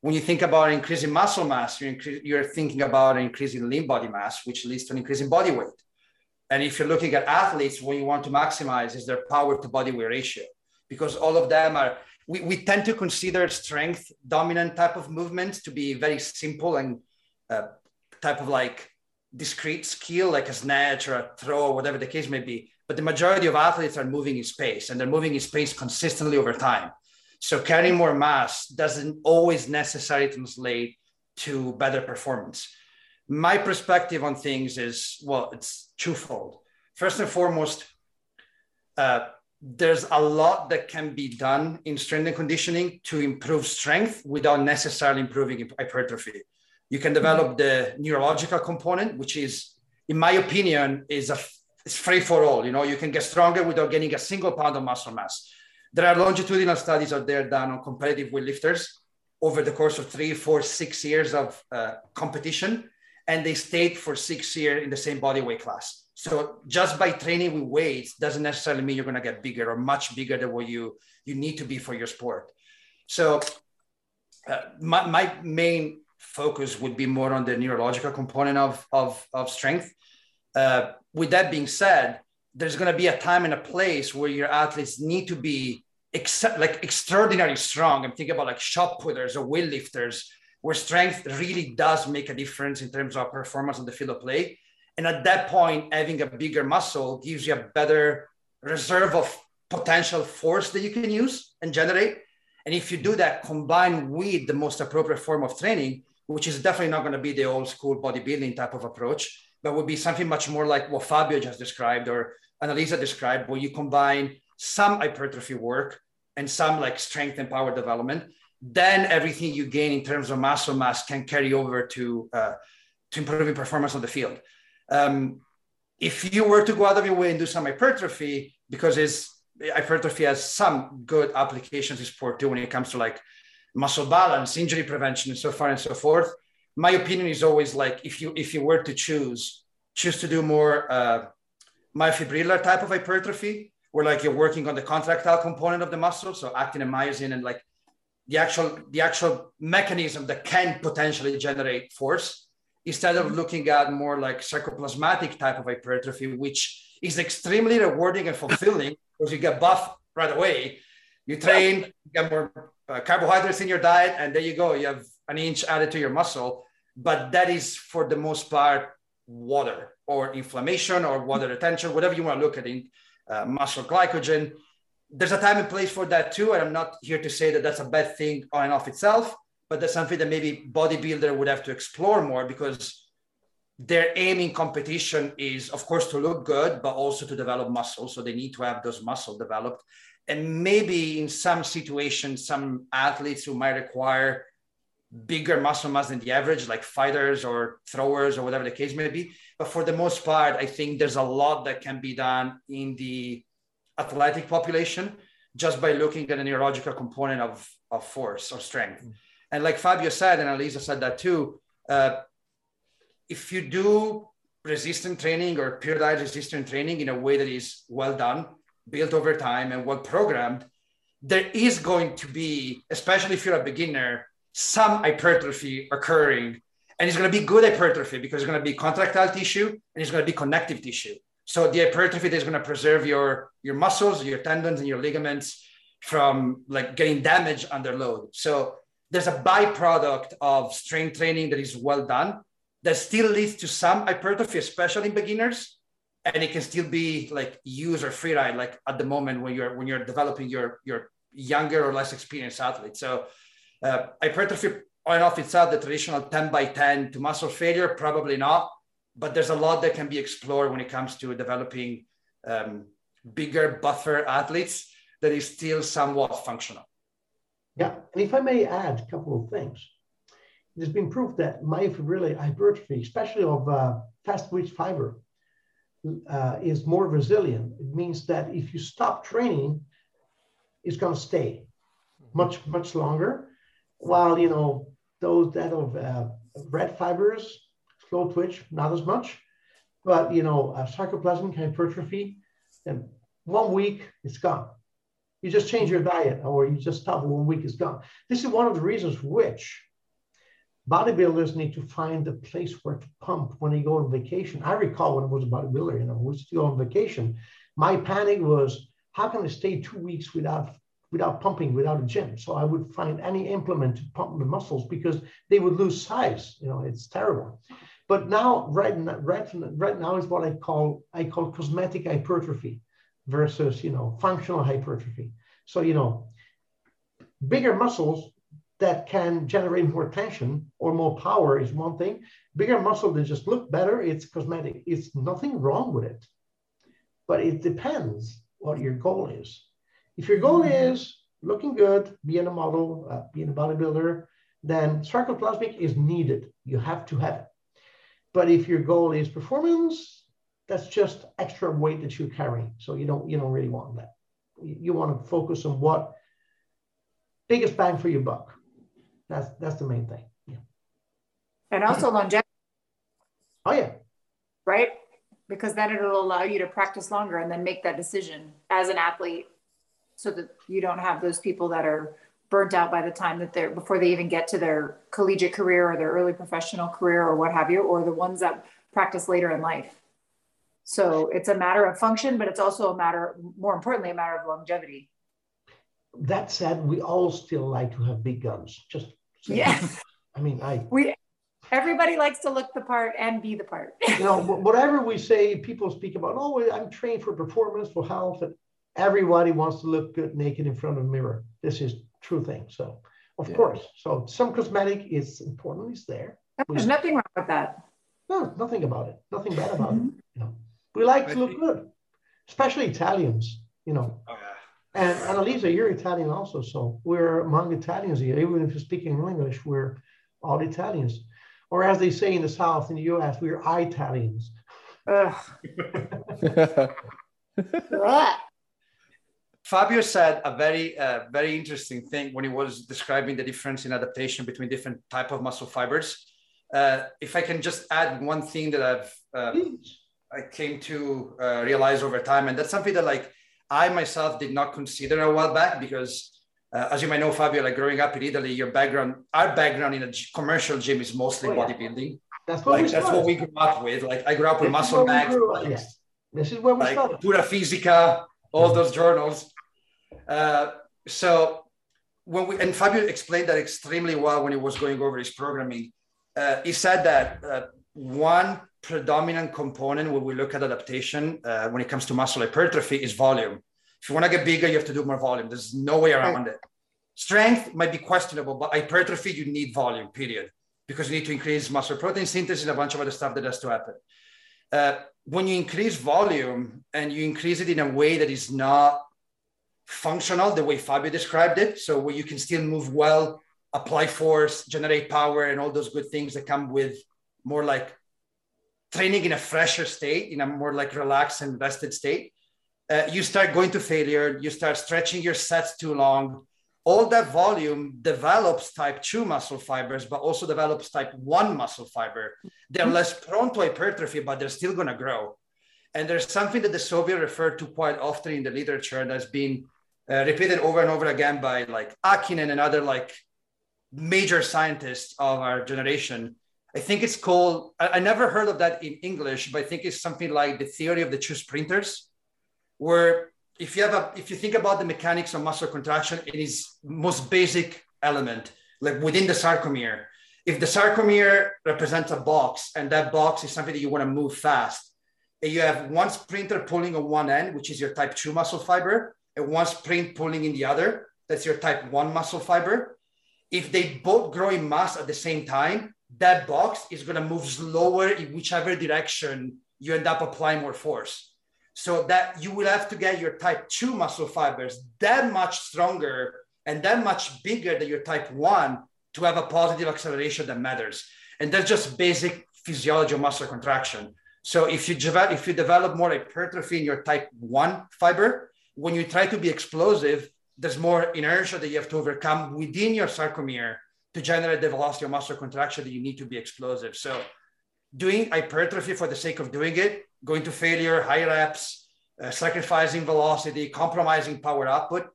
when you think about increasing muscle mass, you're, incre- you're thinking about increasing lean body mass, which leads to an increase in body weight. And if you're looking at athletes, what you want to maximize is their power to body weight ratio, because all of them are, we, we tend to consider strength dominant type of movements to be very simple and uh, type of like discrete skill, like a snatch or a throw, or whatever the case may be. But the majority of athletes are moving in space and they're moving in space consistently over time. So carrying more mass doesn't always necessarily translate to better performance. My perspective on things is well, it's twofold. First and foremost, uh, there's a lot that can be done in strength and conditioning to improve strength without necessarily improving hypertrophy. You can develop the neurological component, which is, in my opinion, is a it's free for all. You know, you can get stronger without getting a single pound of muscle mass. There are longitudinal studies out there done on competitive weightlifters over the course of three, four, six years of uh, competition, and they stayed for six years in the same body weight class. So just by training with weights doesn't necessarily mean you're going to get bigger or much bigger than what you you need to be for your sport. So uh, my, my main focus would be more on the neurological component of, of, of strength. Uh, with that being said, there's going to be a time and a place where your athletes need to be like extraordinarily strong. I'm thinking about like shot putters or weight lifters, where strength really does make a difference in terms of performance on the field of play. And at that point, having a bigger muscle gives you a better reserve of potential force that you can use and generate. And if you do that combined with the most appropriate form of training, which is definitely not going to be the old school bodybuilding type of approach, but would be something much more like what Fabio just described or Annalisa described, where you combine some hypertrophy work and some like strength and power development. Then everything you gain in terms of muscle mass can carry over to uh, to improving performance on the field. Um, if you were to go out of your way and do some hypertrophy, because it's hypertrophy has some good applications in sport too when it comes to like muscle balance, injury prevention, and so far and so forth. My opinion is always like if you if you were to choose, choose to do more uh, myofibrillar type of hypertrophy, where like you're working on the contractile component of the muscle, so actin and myosin, and like the actual the actual mechanism that can potentially generate force, instead of looking at more like sarcoplasmatic type of hypertrophy, which is extremely rewarding and fulfilling because you get buff right away You train, you get more uh, carbohydrates in your diet, and there you go. You have an inch added to your muscle. But that is for the most part water or inflammation or water retention, whatever you want to look at in uh, muscle glycogen. There's a time and place for that too. And I'm not here to say that that's a bad thing on and off itself, but that's something that maybe bodybuilder would have to explore more because their aim in competition is, of course, to look good, but also to develop muscle. So they need to have those muscle developed. And maybe in some situations, some athletes who might require bigger muscle mass than the average, like fighters or throwers or whatever the case may be. But for the most part, I think there's a lot that can be done in the athletic population just by looking at a neurological component of, of force or strength. Mm. And like Fabio said, and Elisa said that too, uh, if you do resistant training or periodized resistant training in a way that is well done, built over time and well programmed, there is going to be, especially if you're a beginner, some hypertrophy occurring. And it's going to be good hypertrophy because it's going to be contractile tissue and it's going to be connective tissue. So the hypertrophy is going to preserve your, your muscles, your tendons, and your ligaments from like getting damaged under load. So there's a byproduct of strength training that is well done that still leads to some hypertrophy, especially in beginners. And it can still be like user free ride, like at the moment when you're when you're developing your your younger or less experienced athlete. So uh, hypertrophy on and off itself, the traditional 10 by 10 to muscle failure, probably not. But there's a lot that can be explored when it comes to developing um, bigger buffer athletes that is still somewhat functional. Yeah, and if I may add a couple of things, has been proved that myofibrillary hypertrophy, especially of uh, fast twitch fiber, uh, is more resilient. It means that if you stop training, it's going to stay much much longer while you know those that of uh, red fibers, slow twitch, not as much, but you know uh, sarcoplasmic hypertrophy, and one week it's gone. You just change your diet, or you just stop. One week is gone. This is one of the reasons which bodybuilders need to find a place where to pump when they go on vacation. I recall when I was a bodybuilder, you know, used to go on vacation. My panic was, how can I stay two weeks without without pumping, without a gym. So I would find any implement to pump the muscles because they would lose size. You know, it's terrible. But now, right, right, right now is what I call I call cosmetic hypertrophy versus you know functional hypertrophy. So you know, bigger muscles that can generate more tension or more power is one thing. Bigger muscle that just look better, it's cosmetic. It's nothing wrong with it, but it depends what your goal is. If your goal mm-hmm. is looking good, being a model, uh, being a bodybuilder, then sarcoplasmic is needed. You have to have it. But if your goal is performance, that's just extra weight that you're carrying. So you don't you don't really want that. You, you want to focus on what biggest bang for your buck. That's that's the main thing. Yeah. And also longevity. Oh yeah. Right? Because then it'll allow you to practice longer and then make that decision as an athlete so that you don't have those people that are burnt out by the time that they're before they even get to their collegiate career or their early professional career or what have you, or the ones that practice later in life. So it's a matter of function, but it's also a matter, more importantly, a matter of longevity. That said, we all still like to have big guns. Just yes. I mean, I we everybody likes to look the part and be the part. you know, whatever we say, people speak about. Oh, I'm trained for performance, for health, and everybody wants to look good naked in front of a mirror. This is true thing. So of yeah. course, so some cosmetic is important. Is there? There's we, nothing wrong with that. No, nothing about it. Nothing bad about mm-hmm. it. You know, we like to look good, especially Italians. You know. Oh, yeah. And Annalisa, you're Italian also, so we're among Italians here. Even if you're speaking English, we're all Italians. Or as they say in the South, in the US, we're Italians. Fabio said a very, uh, very interesting thing when he was describing the difference in adaptation between different type of muscle fibers. Uh, if I can just add one thing that I've uh, I came to uh, realize over time, and that's something that like I myself did not consider a while back because, uh, as you might know, Fabio, like growing up in Italy, your background, our background in a commercial gym is mostly oh, yeah. bodybuilding. That's what, like, that's what we grew up with. Like I grew up with muscle bags. Like, yes. This is where we like, started. Pura Fisica, all those journals. Uh, so when we and Fabio explained that extremely well when he was going over his programming. Uh, he said that uh, one predominant component when we look at adaptation uh, when it comes to muscle hypertrophy is volume. If you want to get bigger, you have to do more volume. There's no way around it. Strength might be questionable, but hypertrophy, you need volume, period, because you need to increase muscle protein synthesis and a bunch of other stuff that has to happen. Uh, when you increase volume and you increase it in a way that is not functional, the way Fabio described it, so where you can still move well, apply force, generate power, and all those good things that come with more like training in a fresher state, in a more like relaxed and rested state, uh, you start going to failure, you start stretching your sets too long. All that volume develops type 2 muscle fibers, but also develops type 1 muscle fiber. They're mm-hmm. less prone to hypertrophy, but they're still going to grow. And there's something that the Soviet referred to quite often in the literature that's been uh, repeated over and over again by like Hakkinen and other like major scientists of our generation I think it's called, I, I, never heard of that in English, but I think it's something like the theory of the two sprinters, where if you have a, if you think about the mechanics of muscle contraction, it is most basic element, like within the sarcomere. If the sarcomere represents a box and that box is something that you want to move fast, and you have one sprinter pulling on one end, which is your type two muscle fiber, and one sprint pulling in the other, that's your type one muscle fiber. If they both grow in mass at the same time, that box is going to move slower in whichever direction you end up applying more force. So that you will have to get your type 2 muscle fibers that much stronger and that much bigger than your type 1 to have a positive acceleration that matters. And that's just basic physiology of muscle contraction. So if you develop, if you develop more hypertrophy in your type 1 fiber, when you try to be explosive, there's more inertia that you have to overcome within your sarcomere to generate the velocity of muscle contraction that you need to be explosive. So doing hypertrophy for the sake of doing it, going to failure, high reps, uh, sacrificing velocity, compromising power output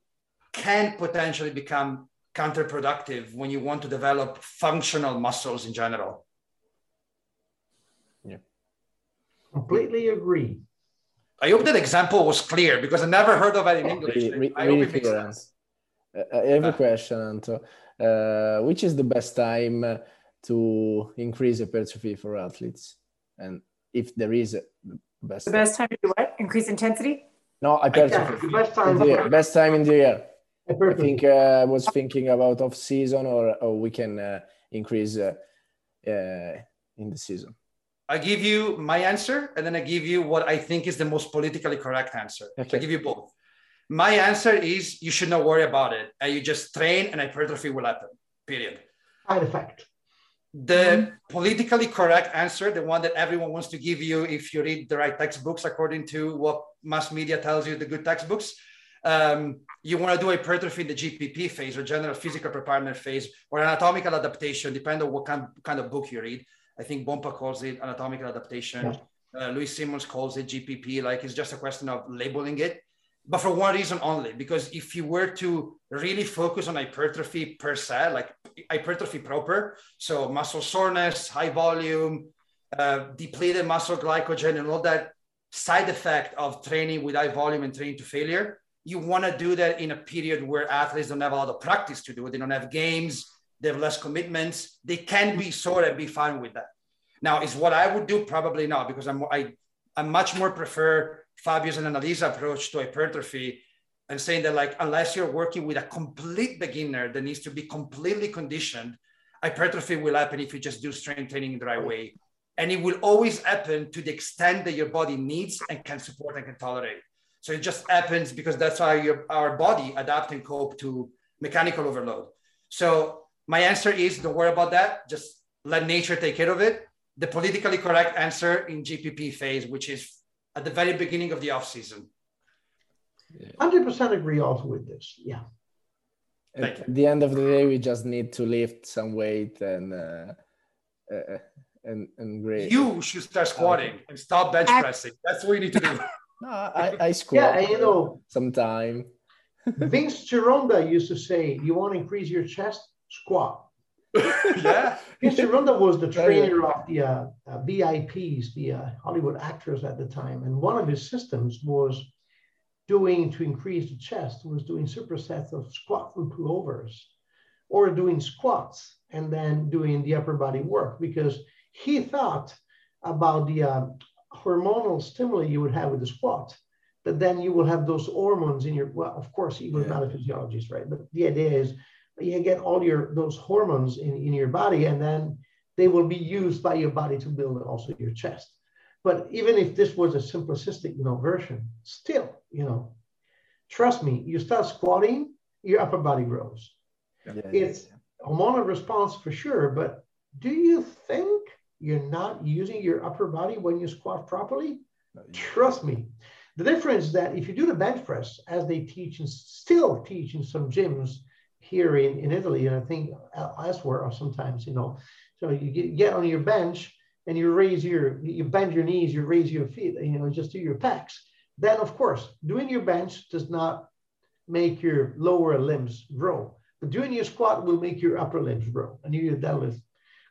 can potentially become counterproductive when you want to develop functional muscles in general. Yeah. Completely agree. I hope that example was clear because I never heard of it in English. Really, I hope it makes sense. I have a question, Anto. Uh, which is the best time to increase hypertrophy for athletes? And if there is a best the best time to do what? Increase intensity? No, hypertrophy. best time, in the best time in the year. I think uh, I was thinking about off season or, or we can uh, increase uh, uh, in the season. I give you my answer and then I give you what I think is the most politically correct answer. Okay. I give you both. My answer is you should not worry about it. And you just train and hypertrophy will happen, period. Side effect. The mm-hmm. politically correct answer, the one that everyone wants to give you if you read the right textbooks according to what mass media tells you, the good textbooks, um, you want to do hypertrophy in the GPP phase or general physical preparedness phase or anatomical adaptation, depending on what kind, kind of book you read. I think Bompa calls it anatomical adaptation. Yeah. Uh, Louis Simmons calls it GPP. Like it's just a question of labeling it but for one reason only because if you were to really focus on hypertrophy per se like hypertrophy proper so muscle soreness high volume uh, depleted muscle glycogen and all that side effect of training with high volume and training to failure you want to do that in a period where athletes don't have a lot of practice to do it. They don't have games they have less commitments they can be sore and be fine with that. Now is what i would do? Probably not because i'm i i much more prefer Fabio's and Annalisa approach to hypertrophy and saying that like unless you're working with a complete beginner that needs to be completely conditioned, hypertrophy will happen if you just do strength training in the right way. And it will always happen to the extent that your body needs and can support and can tolerate. So it just happens because that's how your, our body adapt and cope to mechanical overload. So my answer is don't worry about that. Just let nature take care of it. The politically correct answer in GPP phase, which is at the very beginning of the off season. Hundred percent agree also with this. Yeah. At the end of the day, we just need to lift some weight and uh, uh, and and great. You should start squatting and stop bench pressing. That's what you need to do. no, I, I squat. Yeah, you know, sometime. Vince Gironda used to say, "You want to increase your chest? Squat." yeah. Vince Gironda was the trainer of the uh, uh, VIPs, the uh, Hollywood actors at the time. And one of his systems was doing to increase the chest was doing supersets of squats and pullovers or doing squats and then doing the upper body work because he thought about the uh, hormonal stimuli you would have with the squat but then you will have those hormones in your well of course he was yeah. not a physiologist right but the idea is you get all your those hormones in, in your body and then they will be used by your body to build also your chest. But even if this was a simplistic you know version still you know trust me you start squatting your upper body grows. Yeah, it's yeah. hormonal response for sure but do you think you're not using your upper body when you squat properly? Trust me. The difference is that if you do the bench press, as they teach and still teach in some gyms here in, in Italy, and I think uh, elsewhere, or sometimes, you know, so you get, on your bench and you raise your, you bend your knees, you raise your feet, you know, just do your pecs. Then, of course, doing your bench does not make your lower limbs grow, but doing your squat will make your upper limbs grow and you your deadlift.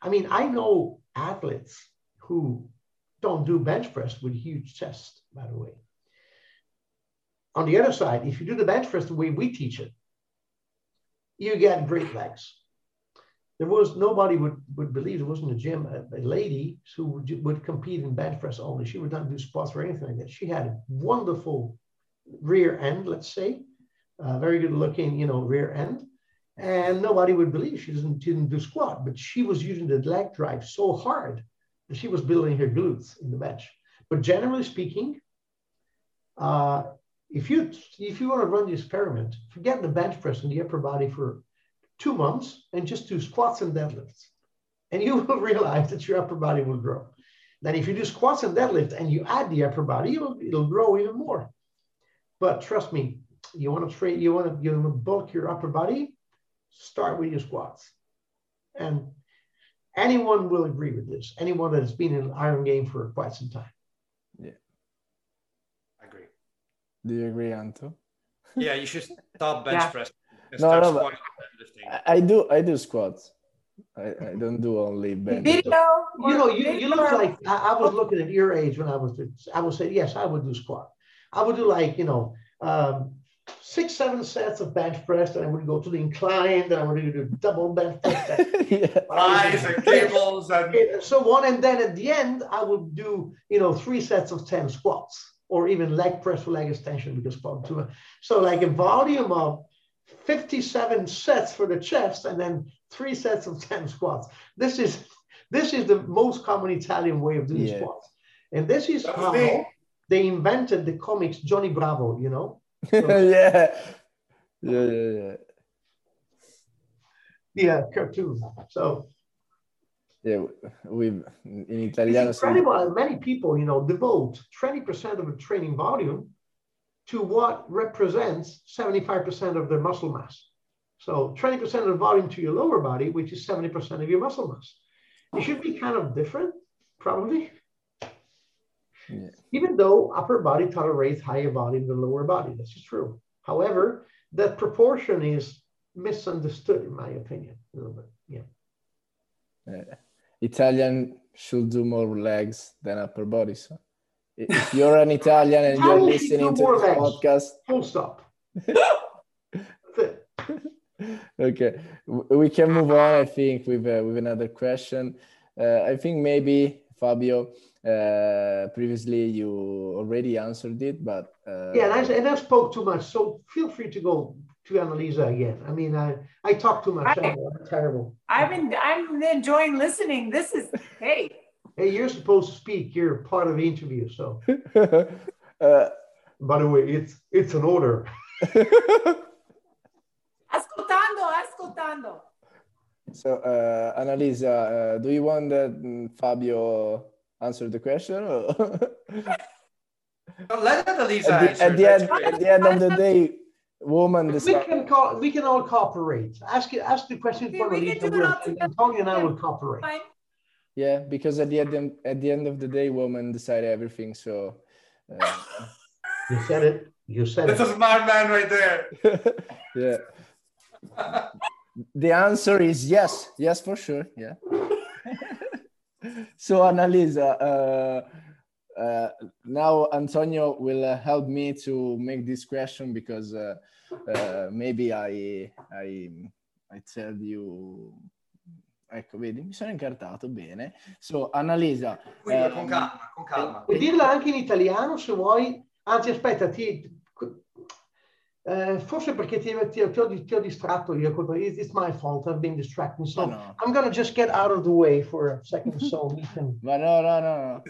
I mean, I know athletes who don't do bench press with huge chest, by the way. On the other side, if you do the bench press the way we teach it, you get great legs. There was nobody would, would believe there wasn't a gym, a, a lady who would, would compete in bench press only. She would not do squats or anything like that. She had a wonderful rear end, let's say, very good looking, you know, rear end. And nobody would believe she didn't, didn't do squat, but she was using the leg drive so hard that she was building her glutes in the bench. But generally speaking, uh, if you if you want to run the experiment, forget the bench press and the upper body for two months and just do squats and deadlifts, and you will realize that your upper body will grow. Then, if you do squats and deadlift and you add the upper body, it'll, it'll grow even more. But trust me, you want to train, you want to you want to bulk your upper body, start with your squats, and anyone will agree with this. Anyone that has been in an iron game for quite some time. Do you agree, Anto? Yeah, you should stop bench yeah. press. No, no, I do. I do squats. I, I don't do only bench. Video. You know, you, you look like I, I, was looking at your age when I was. I would say yes, I would do squat. I would do like you know um, six, seven sets of bench press, and I would go to the incline, then I would do double bench press. yeah. Lines and cables and so on, and then at the end I would do you know three sets of ten squats or even leg press for leg extension because to so like a volume of 57 sets for the chest and then three sets of 10 squats. This is this is the most common Italian way of doing yeah. squats. And this is That's how me. they invented the comics Johnny Bravo, you know? So, yeah. Yeah, yeah, yeah. Yeah, cartoon. So yeah, we in Italiano. It's incredible. Many people, you know, devote 20% of the training volume to what represents 75% of their muscle mass. So 20% of the volume to your lower body, which is 70% of your muscle mass. It should be kind of different, probably. Yeah. Even though upper body tolerates higher volume than lower body, this is true. However, that proportion is misunderstood, in my opinion, a little bit. Yeah. yeah. Italian should do more legs than upper body. So if you're an Italian and you're listening to this podcast, full stop. okay, we can move on. I think with uh, with another question. Uh, I think maybe Fabio. Uh, previously, you already answered it, but uh, yeah, and I, and I spoke too much. So feel free to go to Annalisa again. I mean, I, I talk too much. I, am terrible. I've been, I'm enjoying listening. This is, hey. Hey, you're supposed to speak. You're part of the interview. So, uh, by the way, it's it's an order. ascoltando, ascoltando. So, uh, Annalisa, uh, do you want that mm, Fabio answer the question? Or? let Annalisa at the, answer. At the, end, at the end of the day, woman we can call we can all cooperate. Ask it ask the question for Lisa and Antonio and I will cooperate. yeah because at the end at the end of the day women decide everything so uh, you said it. You said that's it. a smart man right there. Yeah. The answer is yes. Yes for sure. Yeah. So Annalisa uh, uh, now Antonio will uh, help me to make this question because uh, uh, maybe I, I, I tell you Ecco, vedi, mi sono incartato bene. So, Annalisa. Quindi, con calma, con calma. Puoi dirla anche in italiano se vuoi. Anzi, aspetta, ti, eh, forse perché ti, ti, ti, ho, ti, ho, distratto io. It's my fault, I've been distracted. So no. I'm gonna just get out of the way for a second so we can... Ma no, no, no, no.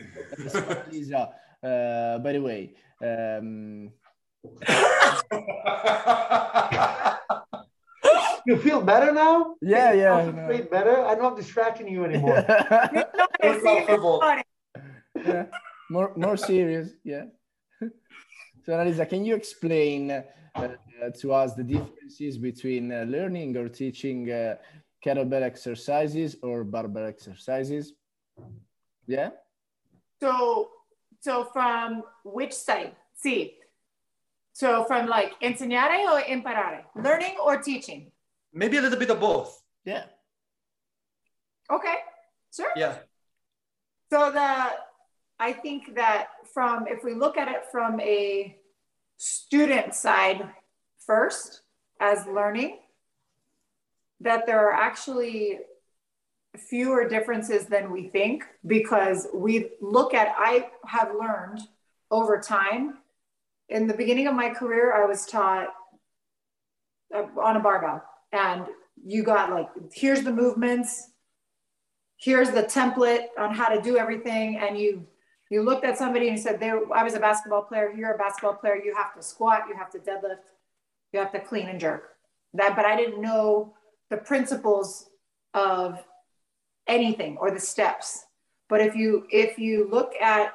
Lisa, uh, by the way... Um... you feel better now? Yeah, yeah. You no. better? I'm not distracting you anymore. yeah. More, more serious, yeah. So, Annalisa, can you explain uh, to us the differences between uh, learning or teaching uh, kettlebell exercises or barbell exercises? Yeah. So, so from which side? See, so from like enseñare or imparare, learning or teaching? Maybe a little bit of both. Yeah. Okay. Sure. Yeah. So the I think that from if we look at it from a student side first as learning, that there are actually fewer differences than we think because we look at I have learned over time. In the beginning of my career, I was taught uh, on a barbell and you got like here's the movements here's the template on how to do everything and you you looked at somebody and said, there, I was a basketball player, you're a basketball player, you have to squat, you have to deadlift, you have to clean and jerk. That, but I didn't know the principles of anything or the steps. But if you if you look at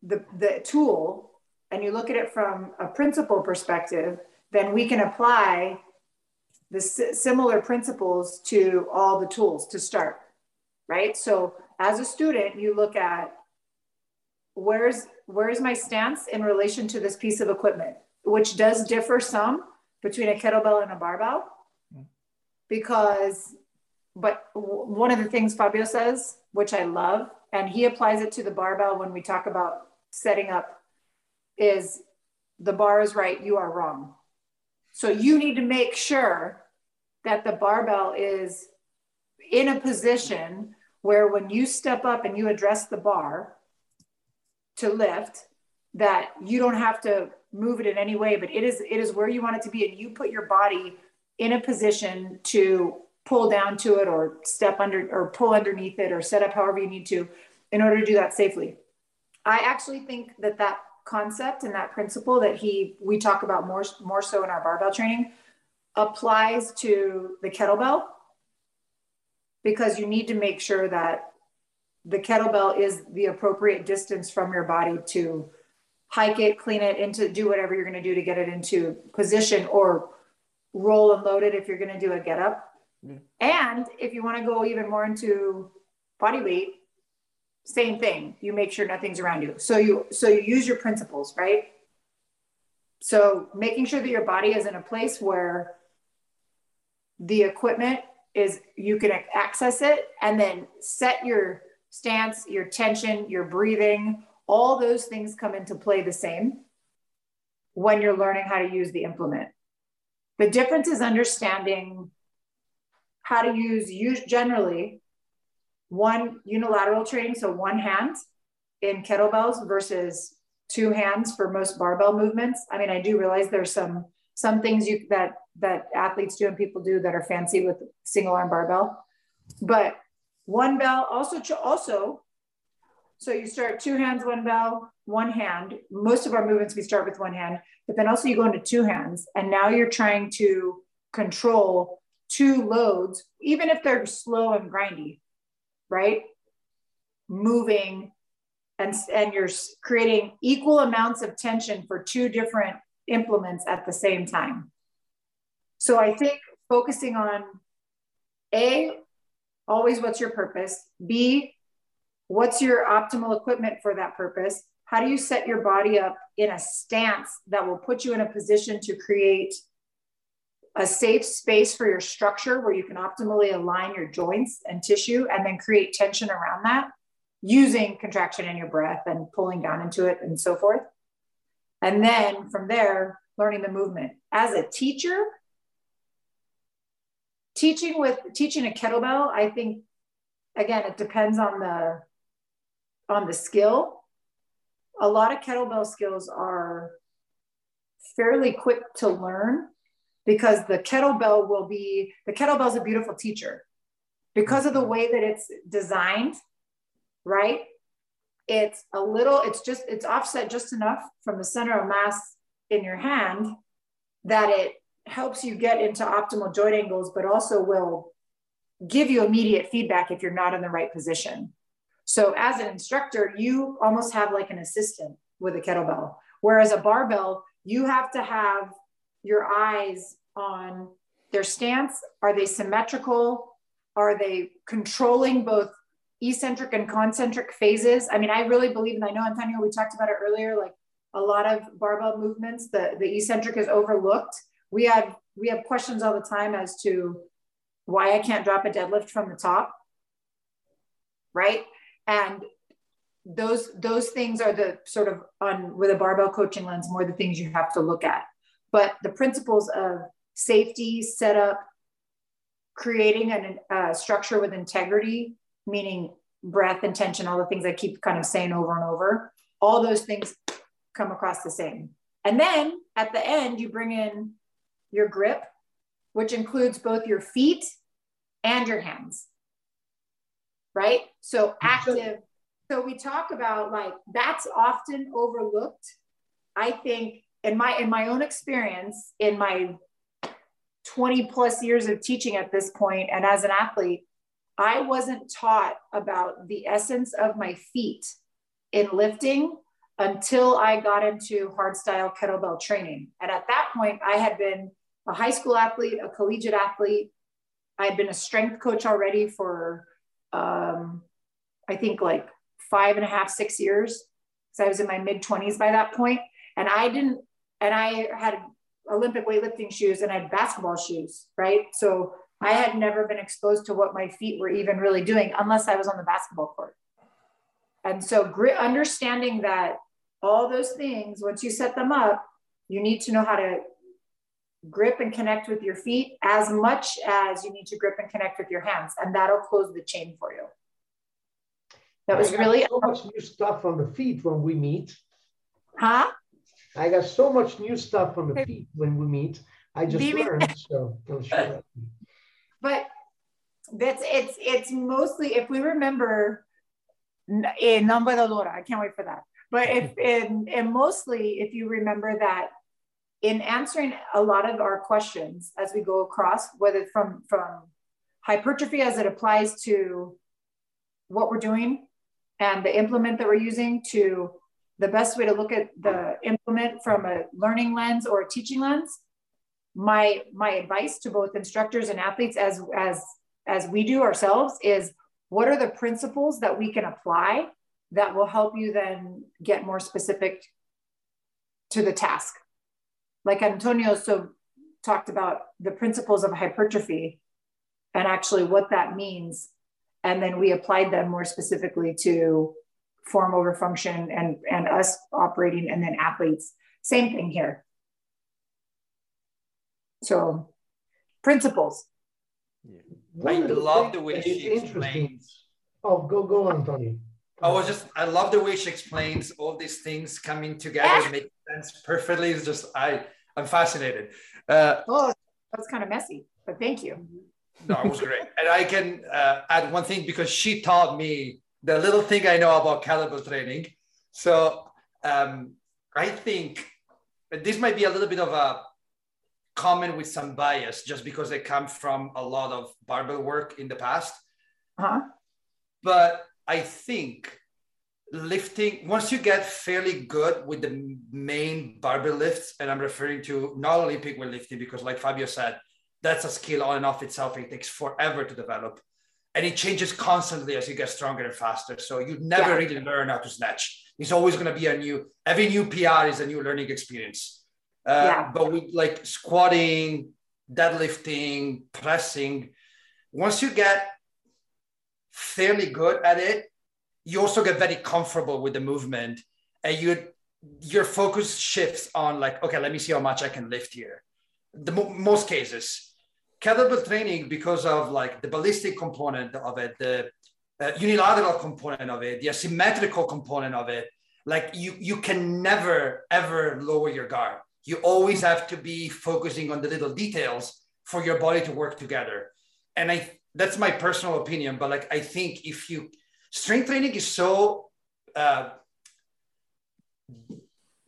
the, the tool and you look at it from a principle perspective, then we can apply the similar principles to all the tools to start, right? So as a student, you look at where's where's my stance in relation to this piece of equipment, which does differ some between a kettlebell and a barbell, mm. because but one of the things Fabio says, which I love, and he applies it to the barbell when we talk about setting up, is the bar is right, you are wrong. So you need to make sure that the barbell is in a position where when you step up and you address the bar, to lift that you don't have to move it in any way, but it is it is where you want it to be, and you put your body in a position to pull down to it or step under or pull underneath it or set up however you need to in order to do that safely. I actually think that that concept and that principle that he we talk about more more so in our barbell training applies to the kettlebell because you need to make sure that the kettlebell is the appropriate distance from your body to hike it, clean it, into do whatever you're going to do to get it into position or roll and load it if you're going to do a get up. And if you want to go even more into body weight, same thing. You make sure nothing's around you. So you so you use your principles, right? So making sure that your body is in a place where the equipment is you can access it and then set your stance, your tension, your breathing, all those things come into play the same when you're learning how to use the implement. The difference is understanding how to use, use generally one unilateral training, so one hand in kettlebells versus two hands for most barbell movements. I mean, I do realize there's some some things you that that athletes do and people do that are fancy with single arm barbell, but one bell also also so you start two hands one bell one hand. Most of our movements we start with one hand but then also you go into two hands and now you're trying to control two loads even if they're slow and grindy right? Moving and and you're creating equal amounts of tension for two different implements at the same time. So i think focusing on a always what's your purpose? B, what's your optimal equipment for that purpose? How do you set your body up in a stance that will put you in a position to create a safe space for your structure where you can optimally align your joints and tissue and then create tension around that? using contraction in your breath and pulling down into it and so forth. And then from there, learning the movement. As a teacher, teaching with teaching a kettlebell, I think again, it depends on the on the skill. A lot of kettlebell skills are fairly quick to learn because the kettlebell will be the kettlebell is a beautiful teacher because of the way that it's designed right it's a little it's just it's offset just enough from the center of mass in your hand that it helps you get into optimal joint angles but also will give you immediate feedback if you're not in the right position so as an instructor you almost have like an assistant with a kettlebell whereas a barbell you have to have your eyes on their stance. Are they symmetrical? Are they controlling both eccentric and concentric phases? I mean, I really believe, and I know Antonio, we talked about it earlier, like a lot of barbell movements, the, the eccentric is overlooked. We have we have questions all the time as to why I can't drop a deadlift from the top. Right. And those those things are the sort of on with a barbell coaching lens more the things you have to look at but the principles of safety setup creating a uh, structure with integrity meaning breath intention all the things i keep kind of saying over and over all those things come across the same and then at the end you bring in your grip which includes both your feet and your hands right? So active. So we talk about like that's often overlooked i think in my in my own experience in my 20 plus years of teaching at this point and as an athlete i wasn't taught about the essence of my feet in lifting until i got into hardstyle kettlebell training. And at that point i had been a high school athlete a collegiate athlete i had been a strength coach already for um, i think like five and a half, six years. So I was in my mid 20s by that point. And I didn't, and I had Olympic weightlifting shoes and I had basketball shoes, right? So I had never been exposed to what my feet were even really doing unless I was on the basketball court. And so understanding that all those things, once you set them up, you need to know how to grip and connect with your feet as much as you need to grip and connect with your hands. And that'll close the chain for you. That was really so much new stuff on the feet when we meet. Huh? I got so much new stuff on the feet when we meet. I just learned, so I'll share that. But that's it's it's mostly if we remember in eh, Nombre Dolora, I can't wait for that. But if in and mostly if you remember that in answering a lot of our questions as we go across, whether from from hypertrophy as it applies to what we're doing and the implement that we're using to the best way to look at the implement from a learning lens or a teaching lens. My my advice to both instructors and athletes as as as we do ourselves is what are the principles that we can apply that will help you then get more specific to the task like antonio so talked about the principles of hypertrophy and actually what that means. And then we applied them more specifically to form over function and and us operating and then athletes. Same thing here. So principles. Yeah. i love the way she explains oh go go on tony I was just I love the way she explains all these things coming together yeah. make sense perfectly. It's just I I'm fascinated. Uh, oh, that's kind of messy, but thank you no, it was great. And I can uh, add one thing because she taught me the little thing I know about caliber training. So um, I think this might be a little bit of a comment with some bias just because I come from a lot of barbell work in the past. Uh-huh. But I think lifting, once you get fairly good with the main barbell lifts, and I'm referring to not Olympic weightlifting, because like Fabio said, that's a skill on and off itself. It takes forever to develop. And it changes constantly as you get stronger and faster. So you never yeah. really learn how to snatch. It's always going to be a new, every new PR is a new learning experience. Uh, yeah. But with like squatting, deadlifting, pressing, once you get fairly good at it, you also get very comfortable with the movement and you your focus shifts on like okay let me see how much i can lift here. The most cases kettlebell training because of like the ballistic component of it the uh, unilateral component of it the asymmetrical component of it like you you can never ever lower your guard. You always have to be focusing on the little details for your body to work together. And i that's my personal opinion but like i think if you strength training is so uh,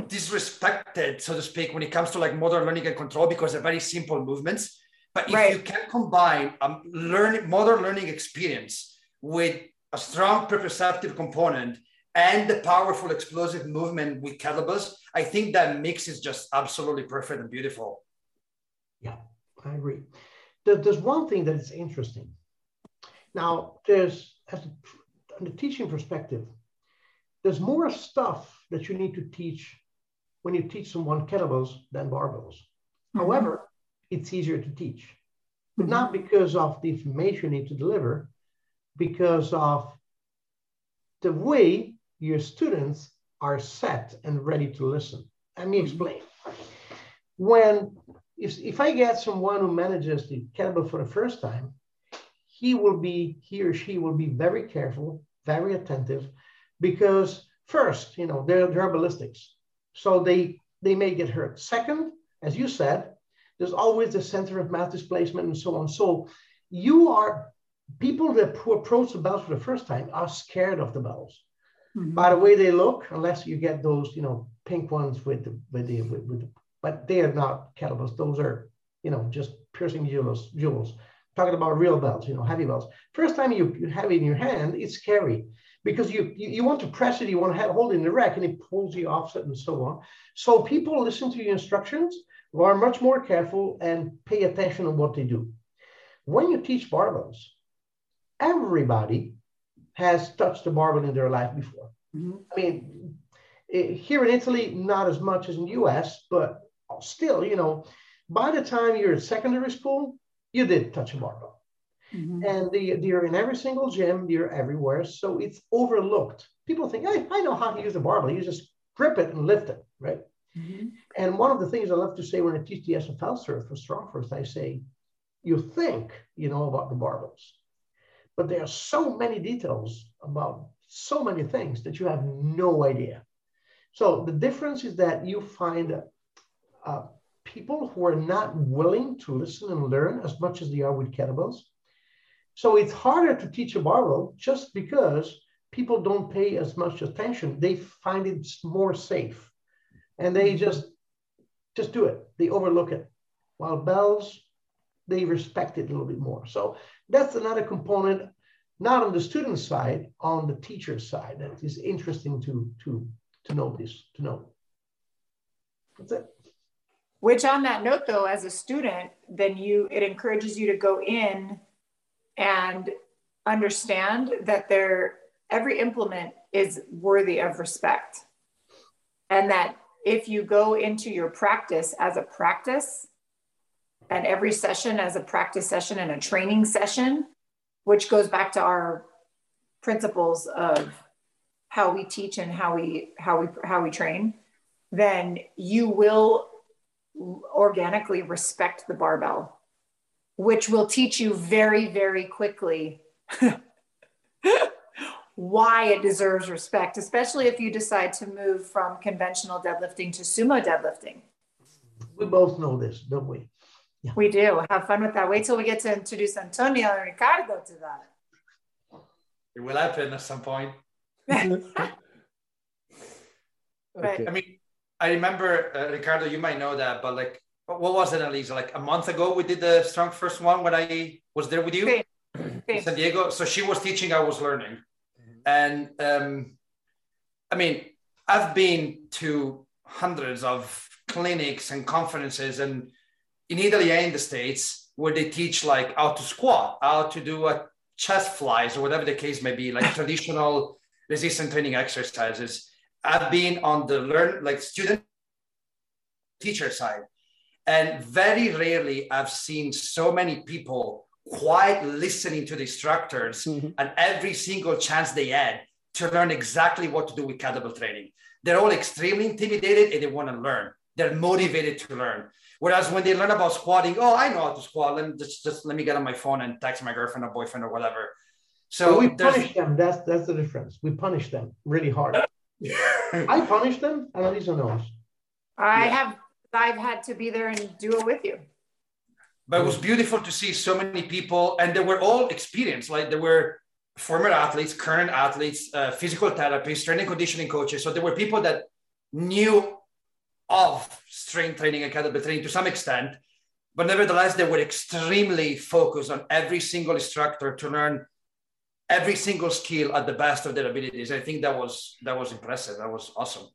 disrespected, so to speak, when it comes to like motor learning and control because they're very simple movements. But if right. you can combine a um, learning motor learning experience with a strong proprioceptive component and the powerful explosive movement with kettlebells, I think that mix is just absolutely perfect and beautiful. Yeah, I agree. There's one thing that is interesting. Now, there's, as a, from the teaching perspective, there's more stuff that you need to teach when you teach someone kettlebells than barbells. Mm-hmm. However, it's easier to teach, but mm-hmm. not because of the information you need to deliver, because of the way your students are set and ready to listen. Let me mm-hmm. explain. When if, if I get someone who manages the kettlebell for the first time, he will be, he or she will be very careful, very attentive, because first, you know, they're, they're ballistics. So they, they may get hurt. Second, as you said, there's always the center of mass displacement and so on. So you are, people that approach the bells for the first time are scared of the bells. Mm-hmm. By the way they look, unless you get those, you know, pink ones with the, with the, with, with the but they are not kettlebells. Those are, you know, just piercing jewels, jewels. Talking about real bells, you know, heavy bells. First time you, you have it in your hand, it's scary because you, you, you want to press it, you want to have, hold it in the rack, and it pulls you offset and so on. So people listen to your instructions, are much more careful and pay attention on what they do. When you teach barbells, everybody has touched a barbell in their life before. Mm-hmm. I mean, eh, here in Italy, not as much as in the US, but still, you know, by the time you're in secondary school, you did touch a barbell. Mm-hmm. And they, they're in every single gym, they're everywhere. So it's overlooked. People think, hey, I know how to use a barbell. You just grip it and lift it, right? Mm-hmm. And one of the things I love to say when I teach the SFL cert for StrongFirst, I say, you think you know about the barbells, but there are so many details about so many things that you have no idea. So the difference is that you find uh, people who are not willing to listen and learn as much as they are with kettlebells. So it's harder to teach a barbell just because people don't pay as much attention. They find it more safe and they mm-hmm. just just do it. They overlook it. While bells, they respect it a little bit more. So that's another component, not on the student side, on the teacher side. That is interesting to to to know this, to know. That's it. Which on that note though, as a student, then you it encourages you to go in and understand that there every implement is worthy of respect. And that if you go into your practice as a practice and every session as a practice session and a training session which goes back to our principles of how we teach and how we how we how we train then you will organically respect the barbell which will teach you very, very quickly why it deserves respect, especially if you decide to move from conventional deadlifting to sumo deadlifting. We both know this, don't we? Yeah. We do. Have fun with that. Wait till we get to introduce Antonio and Ricardo to that. It will happen at some point. okay. I mean, I remember, uh, Ricardo, you might know that, but like what was it, Elisa? Like a month ago, we did the StrongFirst one when I was there with you in San Diego. So she was teaching, I was learning. And um, I mean, I've been to hundreds of clinics and conferences and in Italy and in the States where they teach like how to squat, how to do a chest flies or whatever the case may be, like traditional resistance training exercises. I've been on the learn like student teacher side and very rarely I've seen so many people quite listening to the instructors mm-hmm. and every single chance they had to learn exactly what to do with kettlebell training. They're all extremely intimidated and they want to learn. They're motivated to learn. Whereas when they learn about squatting, oh, I know how to squat. Let me just, just let me get on my phone and text my girlfriend or boyfriend or whatever. So but we punish them. That's that's the difference. We punish them really hard. I punish them. Annalisa knows. I yeah. have. I've had to be there and do it with you. But it was beautiful to see so many people, and they were all experienced. Like there were former athletes, current athletes, uh, physical therapists, strength conditioning coaches. So there were people that knew of strength training and kettlebell training to some extent, but nevertheless, they were extremely focused on every single instructor to learn every single skill at the best of their abilities. I think that was that was impressive. That was awesome.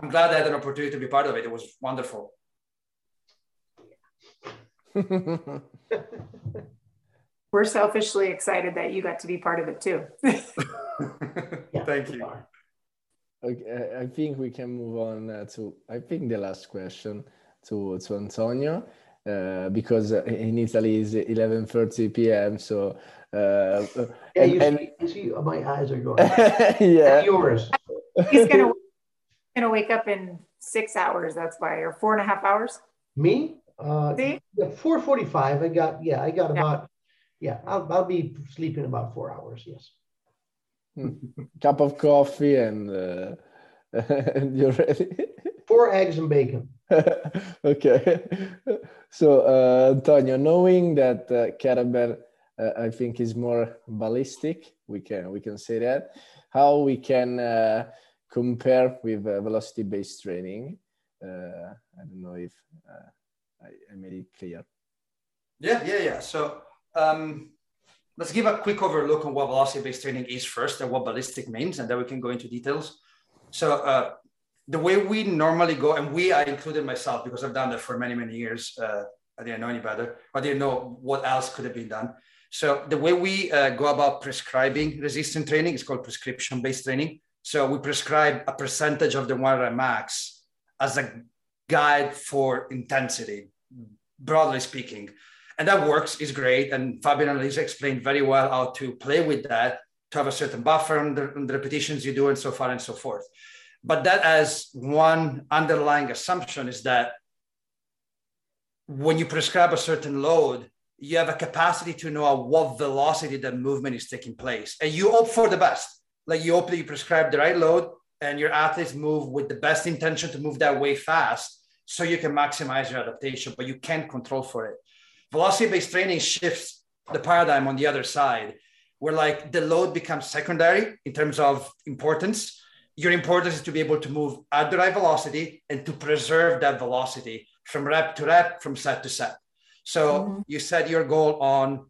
I'm glad I had an opportunity to be part of it. It was wonderful. We're selfishly excited that you got to be part of it too. yeah, Thank you. Okay, I think we can move on uh, to I think the last question to to Antonio uh, because in Italy is 11:30 p.m. So uh, yeah, and, you, and, see, you see my eyes are going. yeah, and yours. He's gonna gonna wake up in six hours. That's why, or four and a half hours. Me? Uh, see? Yeah, four forty-five. I got yeah. I got yeah. about yeah. I'll I'll be sleeping about four hours. Yes. Hmm. Cup of coffee and uh, and you're ready. Four eggs and bacon. okay. So uh, Antonio, knowing that uh, kettlebell uh, I think is more ballistic. We can we can say that. How we can uh, compare with uh, velocity-based training? Uh, I don't know if uh, I, I, made it clear. Yeah, yeah, yeah. So um, let's give a quick overlook on what velocity-based training is first, and what ballistic means, and then we can go into details. So uh, the way we normally go, and we I included myself because I've done that for many many years. I didn't know any better. I didn't know what else could have been done. So the way we uh, go about prescribing resistance training is called prescription-based training. So we prescribe a percentage of the one rep max as a guide for intensity, broadly speaking. And that works, is great. And Fabio and Annalisa explained very well how to play with that, to have a certain buffer on the, on the repetitions you do and so far and so forth. But that as one underlying assumption is that when you prescribe a certain load, you have a capacity to know at what velocity that movement is taking place. And you hope for the best. Like you hope that you prescribe the right load and your athletes move with the best intention to move that way fast so you can maximize your adaptation, but you can't control for it. Velocity-based training shifts the paradigm on the other side, where like the load becomes secondary in terms of importance. Your importance is to be able to move at the right velocity and to preserve that velocity from rep to rep, from set to set. So mm-hmm. you set your goal on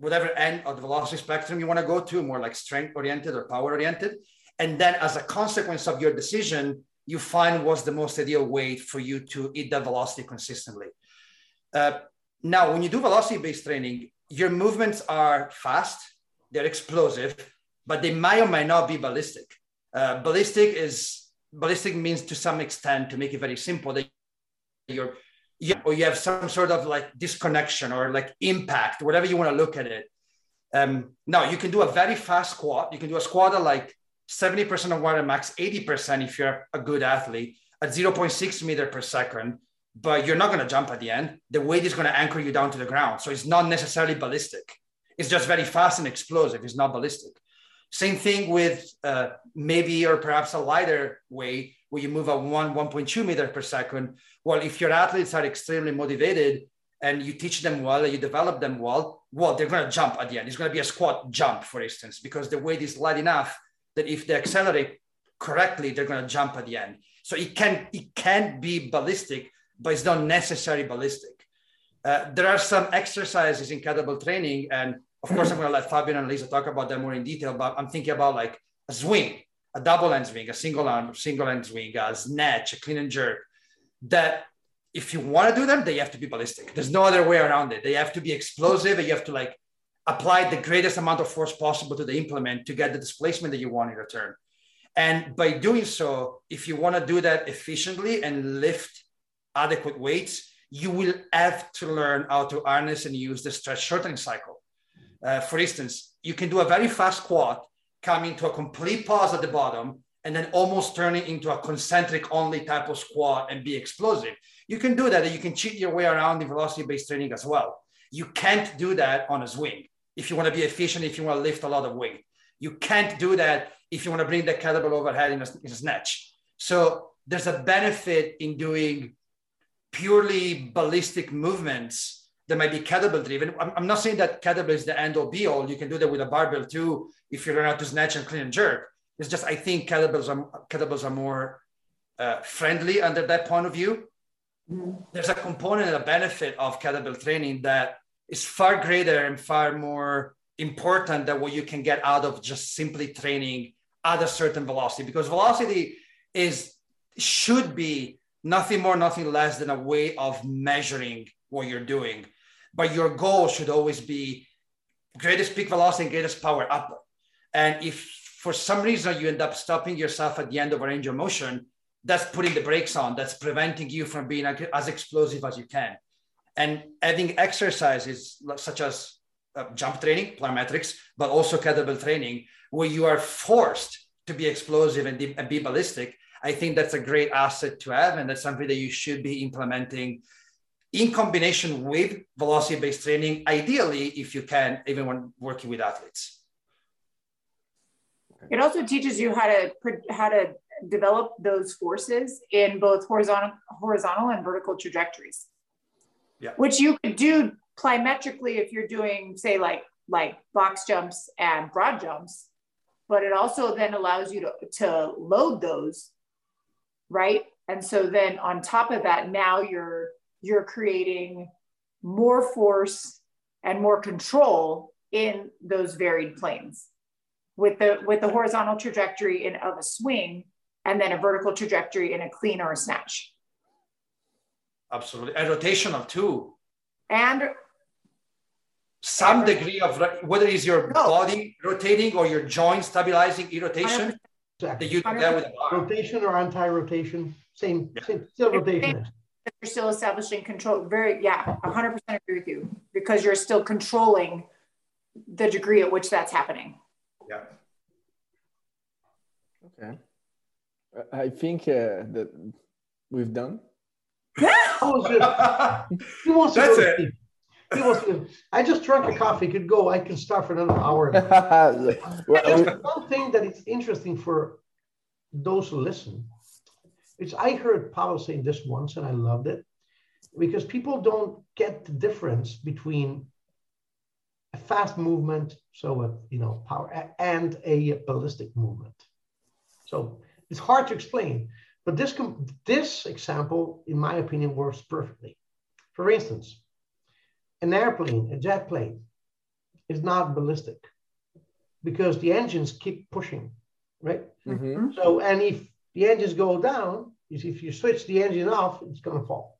whatever end of the velocity spectrum you want to go to, more like strength oriented or power oriented. And then as a consequence of your decision, you find what's the most ideal way for you to hit that velocity consistently. Uh, now, when you do velocity based training, your movements are fast, they're explosive, but they might or might not be ballistic. Uh, ballistic is ballistic means to some extent, to make it very simple, that you're you, or you have some sort of like disconnection or like impact, whatever you want to look at it. Um, now you can do a very fast squat. You can do a squat at like 70% of water max, 80% if you're a good athlete at 0.6 meter per second, but you're not going to jump at the end. The weight is going to anchor you down to the ground. So it's not necessarily ballistic. It's just very fast and explosive. It's not ballistic. Same thing with uh, maybe or perhaps a lighter weight where you move at one, 1.2 meter per second. Well, if your athletes are extremely motivated and you teach them well and you develop them well, well, they're going to jump at the end. It's going to be a squat jump, for instance, because the weight is light enough that if they accelerate correctly, they're going to jump at the end. So it can it can be ballistic, but it's not necessarily ballistic. Uh, there are some exercises in kettlebell training, and of course, I'm going to let Fabio and Annalisa talk about them more in detail. But I'm thinking about like a swing, a double end swing, a single arm, single end swing, a snatch, a clean and jerk, that if you want to do them, they have to be ballistic. There's no other way around it. They have to be explosive and you have to like apply the greatest amount of force possible to the implement to get the displacement that you want in return. And by doing so, if you want to do that efficiently and lift adequate weights, you will have to learn how to harness and use the stretch shortening cycle. Uh, for instance, you can do a very fast squat coming to a complete pause at the bottom and then almost turning into a concentric only type of squat and be explosive. You can do that you can cheat your way around in velocity based training as well. You can't do that on a swing if you want to be efficient, if you want to lift a lot of weight. You can't do that if you want to bring the kettlebell overhead in a, in a snatch. So there's a benefit in doing purely ballistic movements that might be kettlebell driven. I'm, I'm, not saying that kettlebell is the end all be all. You can do that with a barbell too if you learn how to snatch and clean and jerk. It's just I think kettlebells are kettlebells are more uh, friendly under that point of view. Mm-hmm. There's a component and a benefit of kettlebell training that is far greater and far more important than what you can get out of just simply training at a certain velocity because velocity is should be nothing more nothing less than a way of measuring what you're doing but your goal should always be greatest peak velocity and greatest power output and if for some reason you end up stopping yourself at the end of a range of motion that's putting the brakes on. That's preventing you from being as explosive as you can. And adding exercises such as uh, jump training plyometrics but also kettlebell training where you are forced to be explosive and, and be ballistic I think that's a great asset to have, and that's something that you should be implementing in combination with velocity based training, ideally, if you can, even when working with athletes. It also teaches you how to how to develop those forces in both horizontal horizontal and vertical trajectories. Yeah. Which you could do plyometrically if you're doing, say, like like box jumps and broad jumps, but it also then allows you to, to load those right and so then on top of that now you're you're creating more force and more control in those varied planes with the with the horizontal trajectory in of a swing and then a vertical trajectory in a clean or a snatch absolutely and rotational too and some degree of whether it's your no. body rotating or your joint stabilizing rotation Exactly. That you do that with rotation or anti-rotation, same, yeah. same still rotation. You're still establishing control. Very, yeah, 100% agree with you because you're still controlling the degree at which that's happening. Yeah. Okay. I think uh, that we've done. he wants to That's it. He wants to, I just drank a coffee. Could go. I can start for another hour. well, one thing that is interesting for those who listen, which I heard Paolo saying this once, and I loved it, because people don't get the difference between a fast movement, so a you know power, and a ballistic movement. So it's hard to explain, but this this example, in my opinion, works perfectly. For instance an airplane, a jet plane, is not ballistic because the engines keep pushing, right? Mm-hmm. So, and if the engines go down, if you switch the engine off, it's going to fall.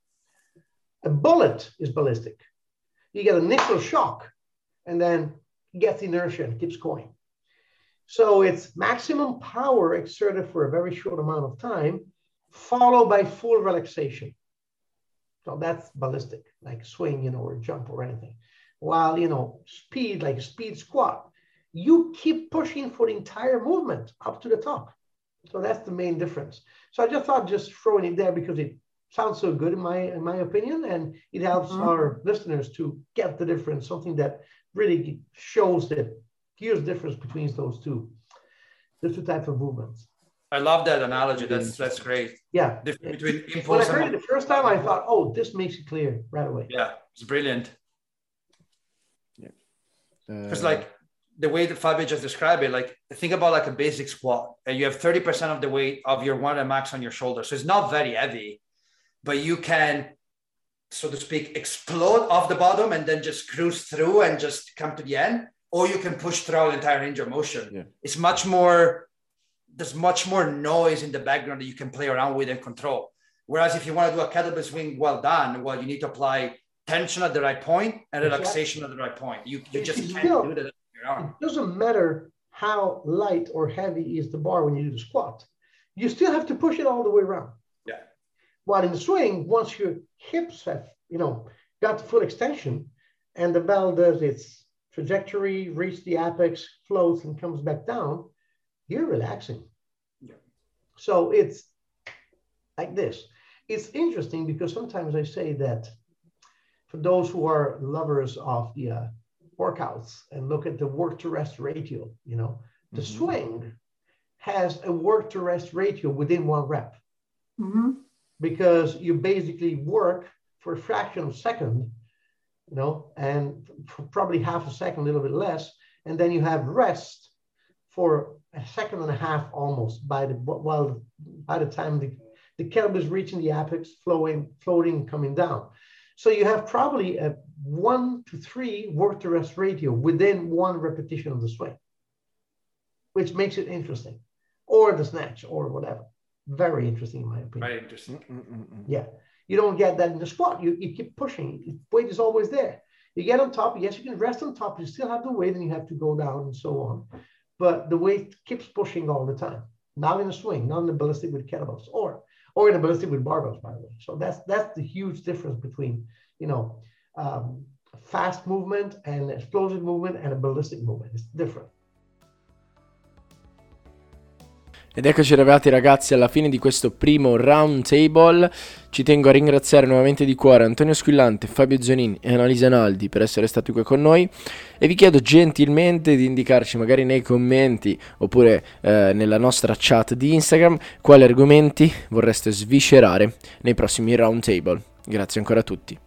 A bullet is ballistic. You get initial shock and then you get inertia and keeps going. So it's maximum power exerted for a very short amount of time, followed by full relaxation. So that's ballistic, like swing, you know, or jump or anything. While, you know, speed, like speed squat, you keep pushing for the entire movement up to the top. So that's the main difference. So I just thought just throwing it there because it sounds so good in my in my opinion, and it helps mm-hmm. our listeners to get the difference, something that really shows the huge difference between those two, the two types of movements. I love that analogy. That's that's great. Yeah. Difference between impulse when I heard it the first time, I thought, oh, this makes it clear right away. Yeah, it's brilliant. Yeah. Because uh, like the way that Fabio just described it, like think about like a basic squat, and you have 30% of the weight of your one max on your shoulder. So it's not very heavy, but you can, so to speak, explode off the bottom and then just cruise through and just come to the end. Or you can push throughout the entire range of motion. Yeah. It's much more there's much more noise in the background that you can play around with and control. Whereas if you want to do a kettlebell swing well done, well, you need to apply tension at the right point and relaxation at the right point. You, you just can't do that. It doesn't matter how light or heavy is the bar when you do the squat. You still have to push it all the way around. Yeah. While in the swing, once your hips have, you know, got the full extension and the bell does its trajectory, reach the apex, floats and comes back down, you're relaxing. Yeah. So it's like this. It's interesting because sometimes I say that for those who are lovers of the uh, workouts and look at the work to rest ratio, you know, the mm-hmm. swing has a work to rest ratio within one rep. Mm-hmm. Because you basically work for a fraction of a second, you know, and for probably half a second, a little bit less, and then you have rest for a second and a half almost by the while by the time the, the kettlebell is reaching the apex, flowing, floating, coming down. So you have probably a one to three work to rest ratio within one repetition of the swing, which makes it interesting, or the snatch, or whatever. Very interesting, in my opinion. Very interesting. Mm-mm-mm. Yeah. You don't get that in the squat. You, you keep pushing. Weight is always there. You get on top. Yes, you can rest on top. You still have the weight and you have to go down and so on. But the weight keeps pushing all the time. Not in a swing, not in the ballistic with kettlebells or or in ballistic with barbells, by the way. So that's that's the huge difference between, you know, um, fast movement and explosive movement and a ballistic movement. It's different. Ed eccoci arrivati ragazzi alla fine di questo primo round table. Ci tengo a ringraziare nuovamente di cuore Antonio Squillante, Fabio Zonin e Annalisa Naldi per essere stati qui con noi e vi chiedo gentilmente di indicarci magari nei commenti oppure eh, nella nostra chat di Instagram quali argomenti vorreste sviscerare nei prossimi round table. Grazie ancora a tutti.